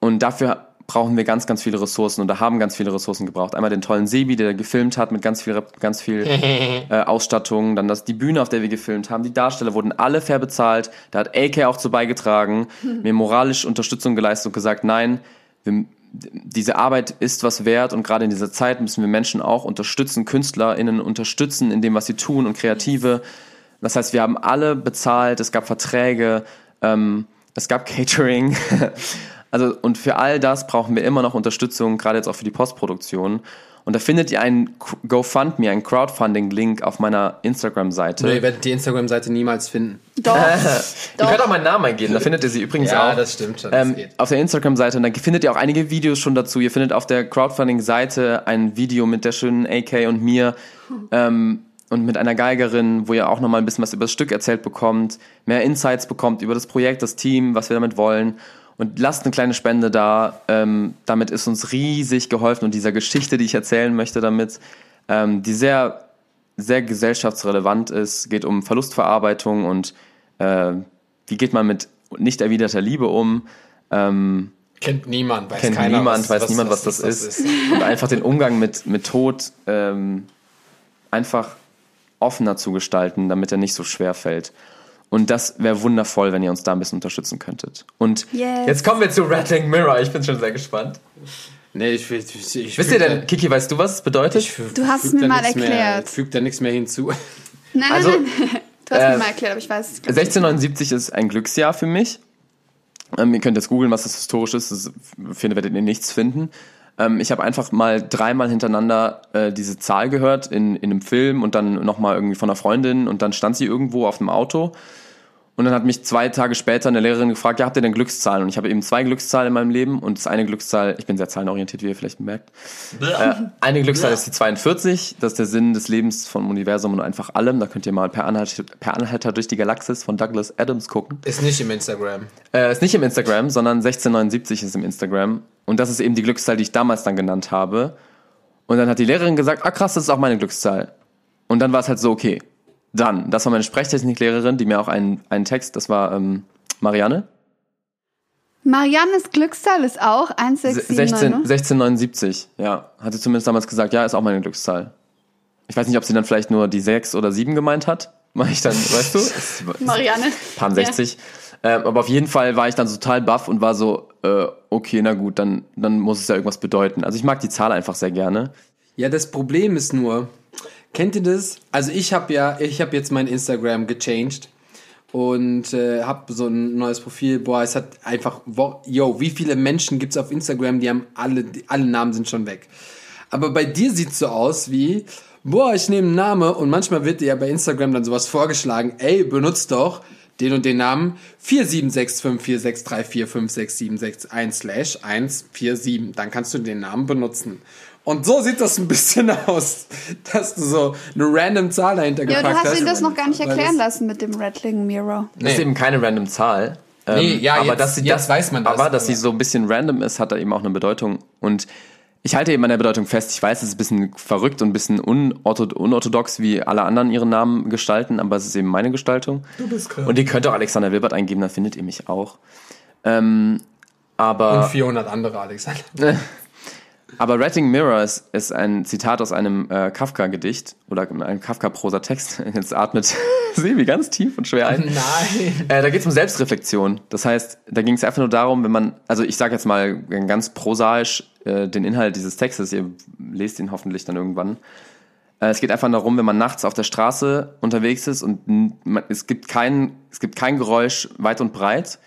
Und dafür brauchen wir ganz, ganz viele Ressourcen und da haben ganz viele Ressourcen gebraucht. Einmal den tollen Sebi, der gefilmt hat mit ganz viel, ganz viel äh, Ausstattung, dann das, die Bühne, auf der wir gefilmt haben, die Darsteller wurden alle fair bezahlt, da hat AK auch zu beigetragen, mir moralisch Unterstützung geleistet und gesagt, nein, wir, diese Arbeit ist was wert und gerade in dieser Zeit müssen wir Menschen auch unterstützen, KünstlerInnen unterstützen in dem, was sie tun und Kreative. Das heißt, wir haben alle bezahlt, es gab Verträge, ähm, es gab Catering. Also, und für all das brauchen wir immer noch Unterstützung, gerade jetzt auch für die Postproduktion. Und da findet ihr einen GoFundMe, einen Crowdfunding-Link auf meiner Instagram-Seite. Nee, ihr werdet die Instagram-Seite niemals finden. Doch. Ihr könnt auch meinen Namen eingeben, da findet ihr sie übrigens Ja, auch. das stimmt schon, das Ähm, geht. auf der Instagram-Seite und da findet ihr auch einige Videos schon dazu. Ihr findet auf der Crowdfunding-Seite ein Video mit der schönen AK und mir ähm, und mit einer Geigerin, wo ihr auch nochmal ein bisschen was über das Stück erzählt bekommt, mehr Insights bekommt über das Projekt, das Team, was wir damit wollen. Und lasst eine kleine Spende da. Ähm, damit ist uns riesig geholfen und dieser Geschichte, die ich erzählen möchte damit, ähm, die sehr sehr gesellschaftsrelevant ist, geht um Verlustverarbeitung und äh, wie geht man mit nicht erwiderter Liebe um. Ähm, Kennt niemand, weiß kennt keiner, niemand, was, weiß niemand, was, das, ist. Und einfach den Umgang mit, mit Tod ähm, einfach offener zu gestalten, damit er nicht so schwer fällt. Und das wäre wundervoll, wenn ihr uns da ein bisschen unterstützen könntet. Und Yes. jetzt kommen wir zu Rattling Mirror. Ich bin schon sehr gespannt. Nee, ich, ich, ich, ich Wisst ihr denn, Kiki, weißt du, was es bedeutet? Ich Du hast es mir mal Mehr, erklärt. fügt da nichts mehr hinzu. Nein, nein, Also, nein. Du hast äh, mir mal erklärt, aber ich weiß es. glaub ich, 1679 ist ein Glücksjahr für mich. Ähm, ihr könnt jetzt googeln, was das historisch ist. Das finde, werdet ihr nichts finden. Ähm, ich habe einfach mal dreimal hintereinander äh, diese Zahl gehört in, in einem Film und dann nochmal irgendwie von einer Freundin und dann stand sie irgendwo auf dem Auto. Und dann hat mich zwei Tage später eine Lehrerin gefragt, ja, habt ihr denn Glückszahlen? Und ich habe eben zwei Glückszahlen in meinem Leben und das eine Glückszahl, ich bin sehr zahlenorientiert, wie ihr vielleicht merkt. Äh, eine Glückszahl ist die 42, das ist der Sinn des Lebens vom Universum und einfach allem. Da könnt ihr mal per Anhalter, per Anhalter durch die Galaxis von Douglas Adams gucken. Ist nicht im Instagram. Äh, ist nicht im Instagram, sondern 1679 ist im Instagram. Und das ist eben die Glückszahl, die ich damals dann genannt habe. Und dann hat die Lehrerin gesagt, ah krass, das ist auch meine Glückszahl. Und dann war es halt so, okay. Dann, das war meine Sprechtechniklehrerin, die mir auch einen, einen Text, das war ähm, Marianne, Mariannes Glückszahl ist auch 16, 1679. 1679, ja. Hat sie zumindest damals gesagt, ja, ist auch meine Glückszahl. Ich weiß nicht, ob sie dann vielleicht nur die 6 oder 7 gemeint hat. War ich dann, weißt du? Marianne. Pan 60. Ähm, aber auf jeden Fall war ich dann total baff und war so, äh, okay, na gut, dann, dann muss es ja irgendwas bedeuten. Also ich mag die Zahl einfach sehr gerne. Ja, das Problem ist nur, kennt ihr das? Also ich habe ja, ich habe jetzt mein Instagram gechanged und äh, habe so ein neues Profil. Boah, es hat einfach, yo, wie viele Menschen gibt's auf Instagram, die haben alle, die, alle Namen sind schon weg. Aber bei dir sieht's so aus wie, boah, ich nehme einen Namen und manchmal wird dir ja bei Instagram dann sowas vorgeschlagen, ey, benutzt doch den und den Namen 4765463456761 slash 147. Dann kannst du den Namen benutzen. Und so sieht das ein bisschen aus, dass du so eine random Zahl dahinter Ja, gepackt du hast hast. ihn das noch gar nicht erklären lassen mit dem Rattling Mirror. Das ist eben keine random Zahl. Ähm, Nee, ja, aber jetzt- dass sie jetzt das, weiß man das, Aber dass sie so ein bisschen random ist, hat da eben auch eine Bedeutung. Und Ich halte eben an der Bedeutung fest. Ich weiß, es ist ein bisschen verrückt und ein bisschen unorthodox, wie alle anderen ihren Namen gestalten, aber es ist eben meine Gestaltung. Du bist krass. Und ihr könnt auch Alexander Wilbert eingeben, dann findet ihr mich auch. Ähm, aber Und 400 andere, Alexander. Aber Ratting Mirror ist, ist ein Zitat aus einem äh, Kafka-Gedicht oder einem Kafka-Prosa-Text. Jetzt atmet Sebi ganz tief und schwer ein. Nein. Äh, da geht es um Selbstreflexion. Das heißt, da ging es einfach nur darum, wenn man, also ich sage jetzt mal ganz prosaisch äh, den Inhalt dieses Textes, ihr lest ihn hoffentlich dann irgendwann. Äh, es geht einfach darum, wenn man nachts auf der Straße unterwegs ist und man, es, gibt kein, es gibt kein Geräusch weit und breit,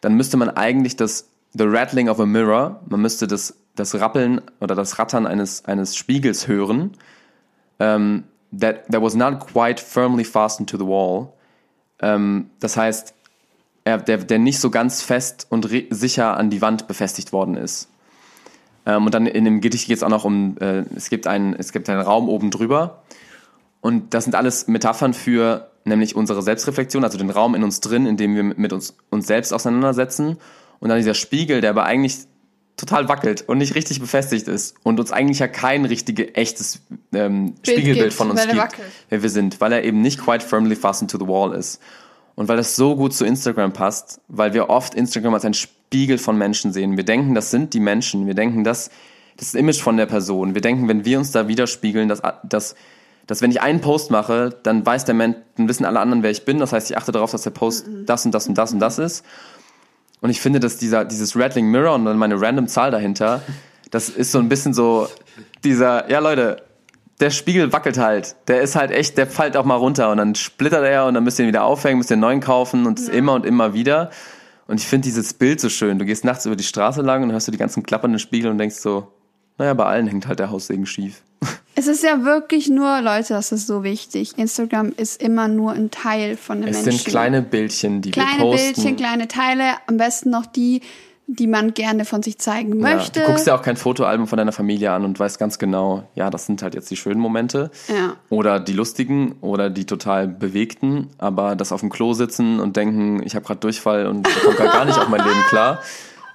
dann müsste man eigentlich das The Rattling of a Mirror, man müsste das, das Rappeln oder das Rattern eines, eines Spiegels hören. Um, that, that was not quite firmly fastened to the wall. Um, das heißt, er, der, der nicht so ganz fest und sicher an die Wand befestigt worden ist. Um, und dann in dem Gedicht geht es auch noch um, äh, es, gibt einen, es gibt einen Raum oben drüber. Und das sind alles Metaphern für nämlich unsere Selbstreflexion, also den Raum in uns drin, in dem wir mit uns, uns selbst auseinandersetzen und dann dieser Spiegel, der aber eigentlich total wackelt und nicht richtig befestigt ist und uns eigentlich ja kein richtiges, echtes ähm, Spiegelbild gibt, von uns gibt, wackelt. wer wir sind, weil er eben nicht quite firmly fastened to the wall ist. Und weil das so gut zu Instagram passt, weil wir oft Instagram als ein Spiegel von Menschen sehen. Wir denken, das sind die Menschen. Wir denken, das, das ist das Image von der Person. Wir denken, wenn wir uns da widerspiegeln, dass, dass, dass wenn ich einen Post mache, dann weiß der Mensch, dann wissen alle anderen, wer ich bin. Das heißt, ich achte darauf, dass der Post mhm. das und das und das und das ist. Und ich finde, dass dieser, dieses Rattling Mirror und dann meine random Zahl dahinter, das ist so ein bisschen so dieser, ja Leute, der Spiegel wackelt halt. Der ist halt echt, der fällt auch mal runter und dann splittert er und dann müsst ihr ihn wieder aufhängen, müsst ihr einen neuen kaufen und ja. immer und immer wieder. Und ich finde dieses Bild so schön. Du gehst nachts über die Straße lang und hörst du die ganzen klappernden Spiegel und denkst so, naja, bei allen hängt halt der Haussegen schief. Es ist ja wirklich nur, Leute, das ist so wichtig. Instagram ist immer nur ein Teil von den es Menschen. Es sind kleine Bildchen, die kleine wir posten. Kleine Bildchen, kleine Teile. Am besten noch die, die man gerne von sich zeigen möchte. Ja, du guckst ja auch kein Fotoalbum von deiner Familie an und weißt ganz genau, ja, das sind halt jetzt die schönen Momente. Ja. Oder die lustigen oder die total bewegten. Aber das auf dem Klo sitzen und denken, ich habe gerade Durchfall und ich komme gar nicht auf mein Leben klar.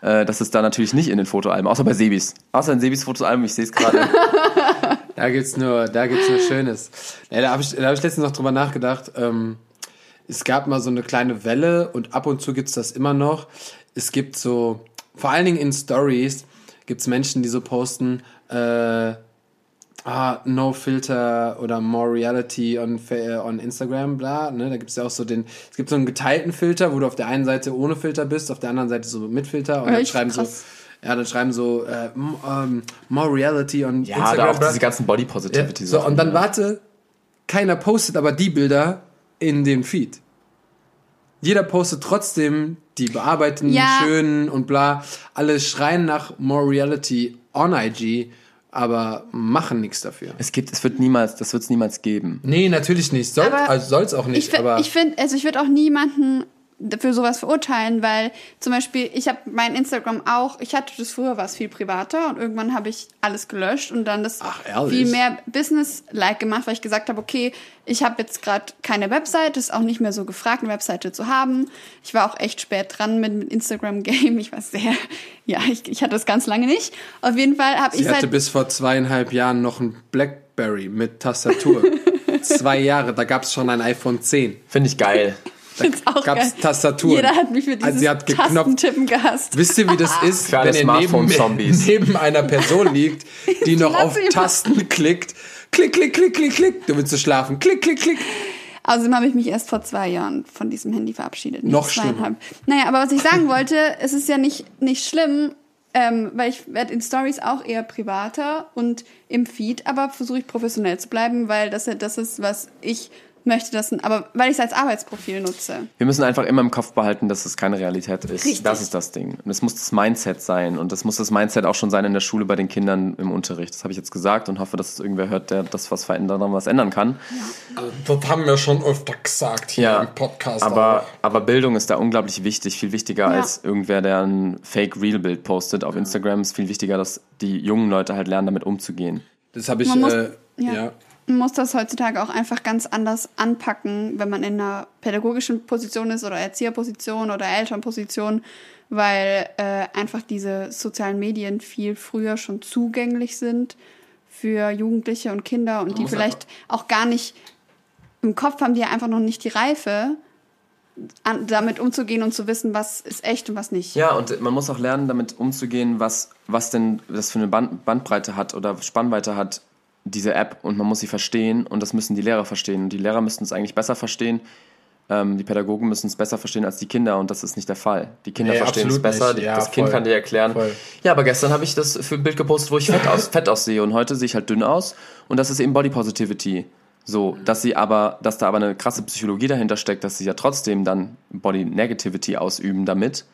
Äh, das ist da natürlich nicht in den Fotoalben, außer bei Sebis. Außer in Sebis Fotoalbum, ich sehe es gerade. Da gibt's nur, da gibt's nur Schönes. Ja, da habe ich, da hab ich letztens noch drüber nachgedacht. Ähm, es gab mal so eine kleine Welle und ab und zu gibt's das immer noch. Es gibt so, vor allen Dingen in Stories, gibt's Menschen, die so posten, äh, ah, no filter oder more reality on, on Instagram, bla, ne, da gibt's ja auch so den, es gibt so einen geteilten Filter, wo du auf der einen Seite ohne Filter bist, auf der anderen Seite so mit Filter und dann schreiben krass. Ja, dann schreiben so äh, um, more reality on ja, Instagram. Ja, auch diese ganzen Body Positivity. Ja, so, und dann warte, keiner postet aber die Bilder in den Feed. Jeder postet trotzdem die bearbeiteten, ja. schönen und bla. Alle schreien nach more reality on IG, aber machen nichts dafür. Es gibt, es wird niemals, das wird es niemals geben. Nee, natürlich nicht. Soll, also soll es auch nicht. Ich, aber ich finde, also ich würde auch niemanden für sowas verurteilen, weil zum Beispiel ich habe mein Instagram auch, ich hatte das früher was viel privater und irgendwann habe ich alles gelöscht und dann das Ach, viel mehr Business-like gemacht, weil ich gesagt habe, okay, ich habe jetzt gerade keine Website, ist auch nicht mehr so gefragt, eine Webseite zu haben. Ich war auch echt spät dran mit, mit Instagram-Game, ich war sehr, ja, ich, ich hatte das ganz lange nicht. Auf jeden Fall habe ich Sie hatte bis vor zweieinhalb Jahren noch ein Blackberry mit Tastatur. Zwei Jahre, da gab es schon ein iPhone 10. Finde ich geil. Gab es Tastaturen. Jeder hat mich für dieses also sie hat Tastentippen gehasst. Wisst ihr, wie das ist, wenn ihr neben, neben einer Person liegt, die noch auf Tasten klickt? Klick, klick, klick, klick, klick. Du willst zu schlafen. Klick, klick, klick. Außerdem habe ich mich erst vor zwei Jahren von diesem Handy verabschiedet. Noch schlimmer. Naja, aber was ich sagen wollte, es ist ja nicht, nicht schlimm, ähm, weil ich werde in Stories auch eher privater und im Feed, aber versuche ich professionell zu bleiben, weil das, das ist, was ich möchte das, aber weil ich es als Arbeitsprofil nutze. Wir müssen einfach immer im Kopf behalten, dass es keine Realität ist. Richtig. Das ist das Ding. Und es muss das Mindset sein. Und das muss das Mindset auch schon sein in der Schule bei den Kindern im Unterricht. Das habe ich jetzt gesagt und hoffe, dass es irgendwer hört, der das was verändern, was ändern kann. Ja. Also, das haben wir schon öfter gesagt hier ja, im Podcast. Aber, aber Bildung ist da unglaublich wichtig. Viel wichtiger ja. als irgendwer, der ein Fake-Real-Bild postet auf Instagram. Ist viel wichtiger, dass die jungen Leute halt lernen, damit umzugehen. Das habe ich, äh, ja. Muss das heutzutage auch einfach ganz anders anpacken, wenn man in einer pädagogischen Position ist oder Erzieherposition oder Elternposition, weil äh, einfach diese sozialen Medien viel früher schon zugänglich sind für Jugendliche und Kinder und Man die vielleicht auch gar nicht im Kopf haben, die ja einfach noch nicht die Reife, an, damit umzugehen und zu wissen, was ist echt und was nicht. Ja, und man muss auch lernen, damit umzugehen, was, was denn das für eine Band, Bandbreite hat oder Spannweite hat, diese App. Und man muss sie verstehen und das müssen die Lehrer verstehen. Und die Lehrer müssten es eigentlich besser verstehen. Ähm, die Pädagogen müssen es besser verstehen als die Kinder und das ist nicht der Fall. Die Kinder Nee, verstehen es besser, Ja, das Kind voll. kann dir erklären. Voll. Ja, aber gestern habe ich das für ein Bild gepostet, wo ich fett, aus, fett aussehe und heute sehe ich halt dünn aus und das ist eben Body Positivity. So, dass sie aber, dass da aber eine krasse Psychologie dahinter steckt, dass sie ja trotzdem dann Body Negativity ausüben damit.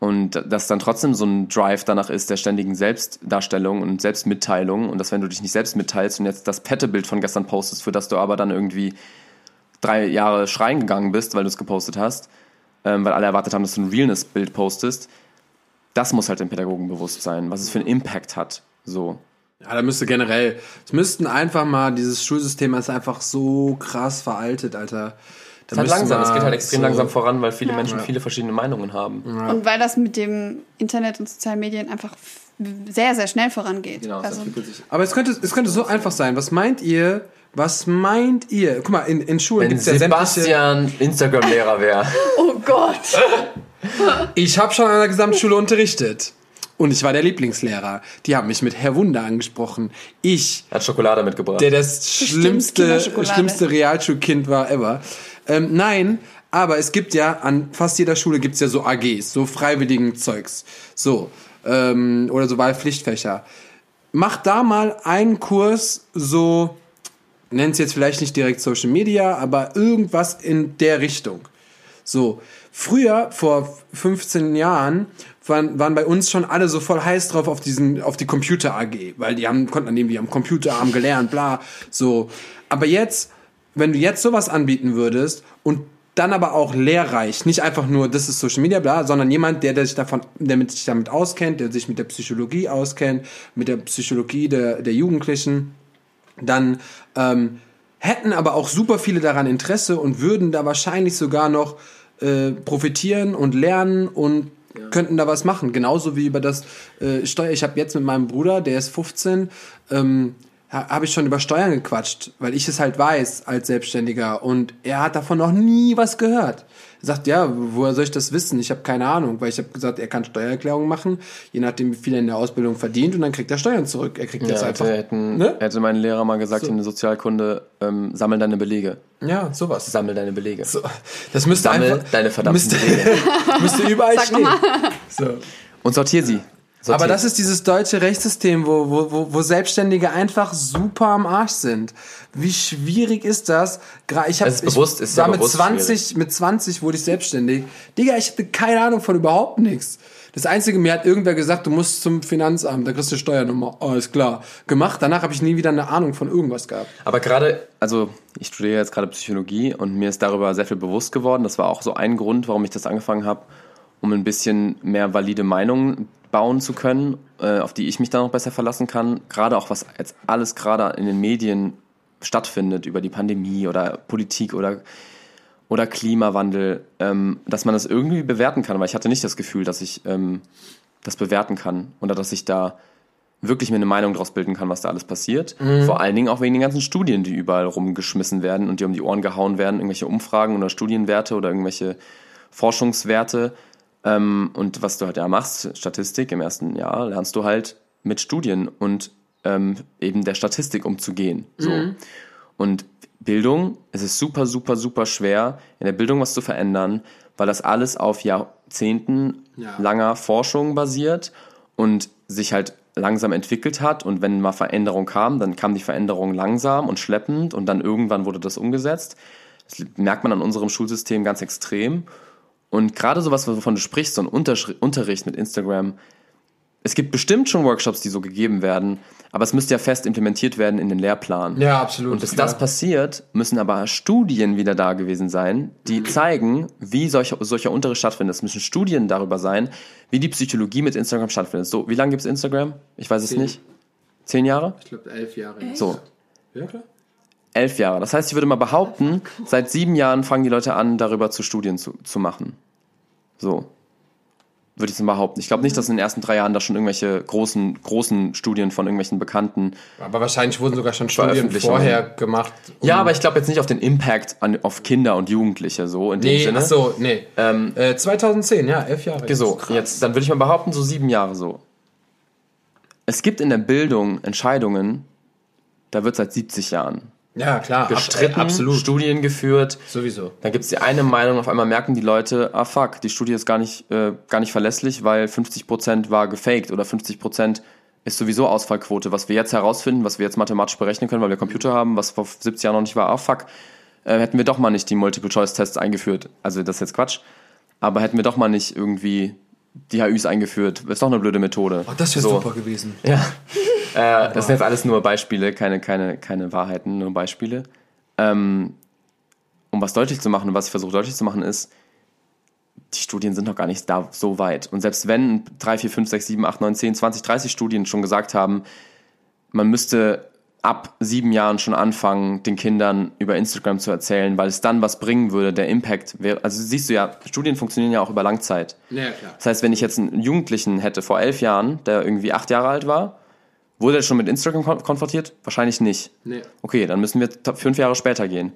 Und dass dann trotzdem so ein Drive danach ist der ständigen Selbstdarstellung und Selbstmitteilung und dass wenn du dich nicht selbst mitteilst und jetzt das Pettebild von gestern postest, für das du aber dann irgendwie drei Jahre schreien gegangen bist, weil du es gepostet hast, ähm, weil alle erwartet haben, dass du ein Realness-Bild postest, das muss halt dem Pädagogen bewusst sein, was es für einen Impact hat. So. Ja, da müsste generell, es müssten einfach mal, dieses Schulsystem ist einfach so krass veraltet, Alter. Da Es ist halt müsste langsam, es geht halt extrem so- langsam voran, weil viele Ja. Menschen viele verschiedene Meinungen haben. Und weil das mit dem Internet und sozialen Medien einfach sehr, sehr schnell vorangeht. Genau, also, entwickelt sich. Aber es könnte, es könnte so einfach sein. Was meint ihr? Was meint ihr? Guck mal, in, in Schulen gibt es ja. Sebastian Instagram-Lehrer wäre. oh Gott! Ich habe schon an der Gesamtschule unterrichtet. Und ich war der Lieblingslehrer. Die haben mich mit Herr Wunder angesprochen. Ich, hat Schokolade mitgebracht. der das schlimmste, schlimmste Realschulkind war ever. Ähm, nein, aber es gibt ja, an fast jeder Schule gibt's ja so AGs, so freiwilligen Zeugs. So. Ähm, oder so Wahlpflichtfächer. Mach da mal einen Kurs so, nennt es jetzt vielleicht nicht direkt Social Media, aber irgendwas in der Richtung. So, früher, vor 15 Jahren, waren, waren bei uns schon alle so voll heiß drauf auf diesen, auf die Computer AG, weil die haben, konnten an dem, die am Computer haben gelernt, bla, so. Aber jetzt, wenn du jetzt sowas anbieten würdest und dann aber auch lehrreich, nicht einfach nur, das ist Social Media, bla, sondern jemand, der, der sich davon, der sich damit auskennt, der sich mit der Psychologie auskennt, mit der Psychologie der, der Jugendlichen, dann ähm, hätten aber auch super viele daran Interesse und würden da wahrscheinlich sogar noch äh, profitieren und lernen und könnten da was machen. Genauso wie über das äh, Steuer. Ich habe jetzt mit meinem Bruder, der ist 15, ähm, ha, habe ich schon über Steuern gequatscht, weil ich es halt weiß als Selbstständiger und er hat davon noch nie was gehört. Er sagt, ja, woher soll ich das wissen? Ich habe keine Ahnung, weil ich habe gesagt, er kann Steuererklärung machen, je nachdem, wie viel er in der Ausbildung verdient und dann kriegt er Steuern zurück. Er kriegt ja, jetzt einfach. hätte, hätten, ne? hätte mein Lehrer mal gesagt So. in der Sozialkunde, ähm, sammel deine Belege. Ja, sowas. Sammel deine Belege. So, das müsste Sammel einfach, deine verdammten müsste, Belege. müsste überall Sag stehen. So. Und sortier sie. Sortier. Aber das ist dieses deutsche Rechtssystem, wo, wo, wo, wo Selbstständige einfach super am Arsch sind. Wie schwierig ist das? Ich, hab, Es ist bewusst- ich ist ja war mit bewusst 20, mit 20 wurde ich selbstständig. Digga, ich hatte keine Ahnung von überhaupt nichts. Das Einzige, mir hat irgendwer gesagt, du musst zum Finanzamt, da kriegst du Steuernummer. Ist klar. Gemacht, danach habe ich nie wieder eine Ahnung von irgendwas gehabt. Aber gerade, also ich studiere jetzt gerade Psychologie und mir ist darüber sehr viel bewusst geworden. Das war auch so ein Grund, warum ich das angefangen habe, um ein bisschen mehr valide Meinungen bauen zu können, äh, auf die ich mich dann noch besser verlassen kann. Gerade auch, was jetzt alles gerade in den Medien stattfindet, über die Pandemie oder Politik oder, oder Klimawandel, ähm, dass man das irgendwie bewerten kann. Aber ich hatte nicht das Gefühl, dass ich ähm, das bewerten kann oder dass ich da wirklich mir eine Meinung daraus bilden kann, was da alles passiert. Vor allen Dingen auch wegen den ganzen Studien, die überall rumgeschmissen werden und die um die Ohren gehauen werden, irgendwelche Umfragen oder Studienwerte oder irgendwelche Forschungswerte. Ähm, und was du halt ja machst, Statistik im ersten Jahr, lernst du halt mit Studien und ähm, eben der Statistik umzugehen. So. Und Bildung, es ist super, super, super schwer, in der Bildung was zu verändern, weil das alles auf Jahrzehnten Ja. langer Forschung basiert und sich halt langsam entwickelt hat. Und wenn mal Veränderung kam, dann kam die Veränderung langsam und schleppend und dann irgendwann wurde das umgesetzt. Das merkt man an unserem Schulsystem ganz extrem. Und gerade sowas, wovon du sprichst, so ein Unterschri- Unterricht mit Instagram, es gibt bestimmt schon Workshops, die so gegeben werden, aber es müsste ja fest implementiert werden in den Lehrplan. Ja, absolut. Und bis das passiert, müssen aber Studien wieder da gewesen sein, die zeigen, wie solcher, solcher Unterricht stattfindet. Es müssen Studien darüber sein, wie die Psychologie mit Instagram stattfindet. So, wie lange gibt es Instagram? Ich weiß es Zehn. nicht. Zehn Jahre? Ich glaube, elf Jahre. So. Ja, klar. Elf Jahre. Das heißt, ich würde mal behaupten, seit sieben Jahren fangen die Leute an, darüber zu Studien zu, zu machen. So. Würde ich so behaupten. Ich glaube nicht, dass in den ersten drei Jahren da schon irgendwelche großen, großen Studien von irgendwelchen Bekannten. Aber wahrscheinlich wurden sogar schon Studien vorher gemacht. um- Ja, aber ich glaube jetzt nicht auf den Impact an, auf Kinder und Jugendliche, so in dem Nee, Sinne. ach so, nee. Ähm, Äh, 2010, ja, elf Jahre. So, Krass. jetzt, dann würde ich mal behaupten, so sieben Jahre so. Es gibt in der Bildung Entscheidungen, da wird seit 70 Jahren Ja, klar. ab- gestritten, äh, absolut. Studien geführt. Sowieso. Dann gibt es die eine Meinung, auf einmal merken die Leute, ah fuck, die Studie ist gar nicht, äh, gar nicht verlässlich, weil 50% war gefaked oder 50% ist sowieso Ausfallquote. Was wir jetzt herausfinden, was wir jetzt mathematisch berechnen können, weil wir Computer haben, was vor 70 Jahren noch nicht war, ah fuck, äh, hätten wir doch mal nicht die Multiple-Choice-Tests eingeführt. Also das ist jetzt Quatsch. Aber hätten wir doch mal nicht irgendwie die HÜs eingeführt. Ist doch eine blöde Methode. Oh, das wäre So. super gewesen. Ja. äh, das sind jetzt alles nur Beispiele, keine, keine, keine Wahrheiten, nur Beispiele. Ähm, um was deutlich zu machen, was ich versuche deutlich zu machen, ist, die Studien sind noch gar nicht da so weit. Und selbst wenn 3, 4, 5, 6, 7, 8, 9, 10, 20, 30 Studien schon gesagt haben, man müsste ab sieben Jahren schon anfangen, den Kindern über Instagram zu erzählen, weil es dann was bringen würde, der Impact wäre, also siehst du ja, Studien funktionieren ja auch über Langzeit. Ja, klar. Das heißt, wenn ich jetzt einen Jugendlichen hätte vor elf Jahren, der irgendwie acht Jahre alt war, wurde er schon mit Instagram kon konfrontiert? Wahrscheinlich nicht. Nee. Okay, dann müssen wir fünf Jahre später gehen.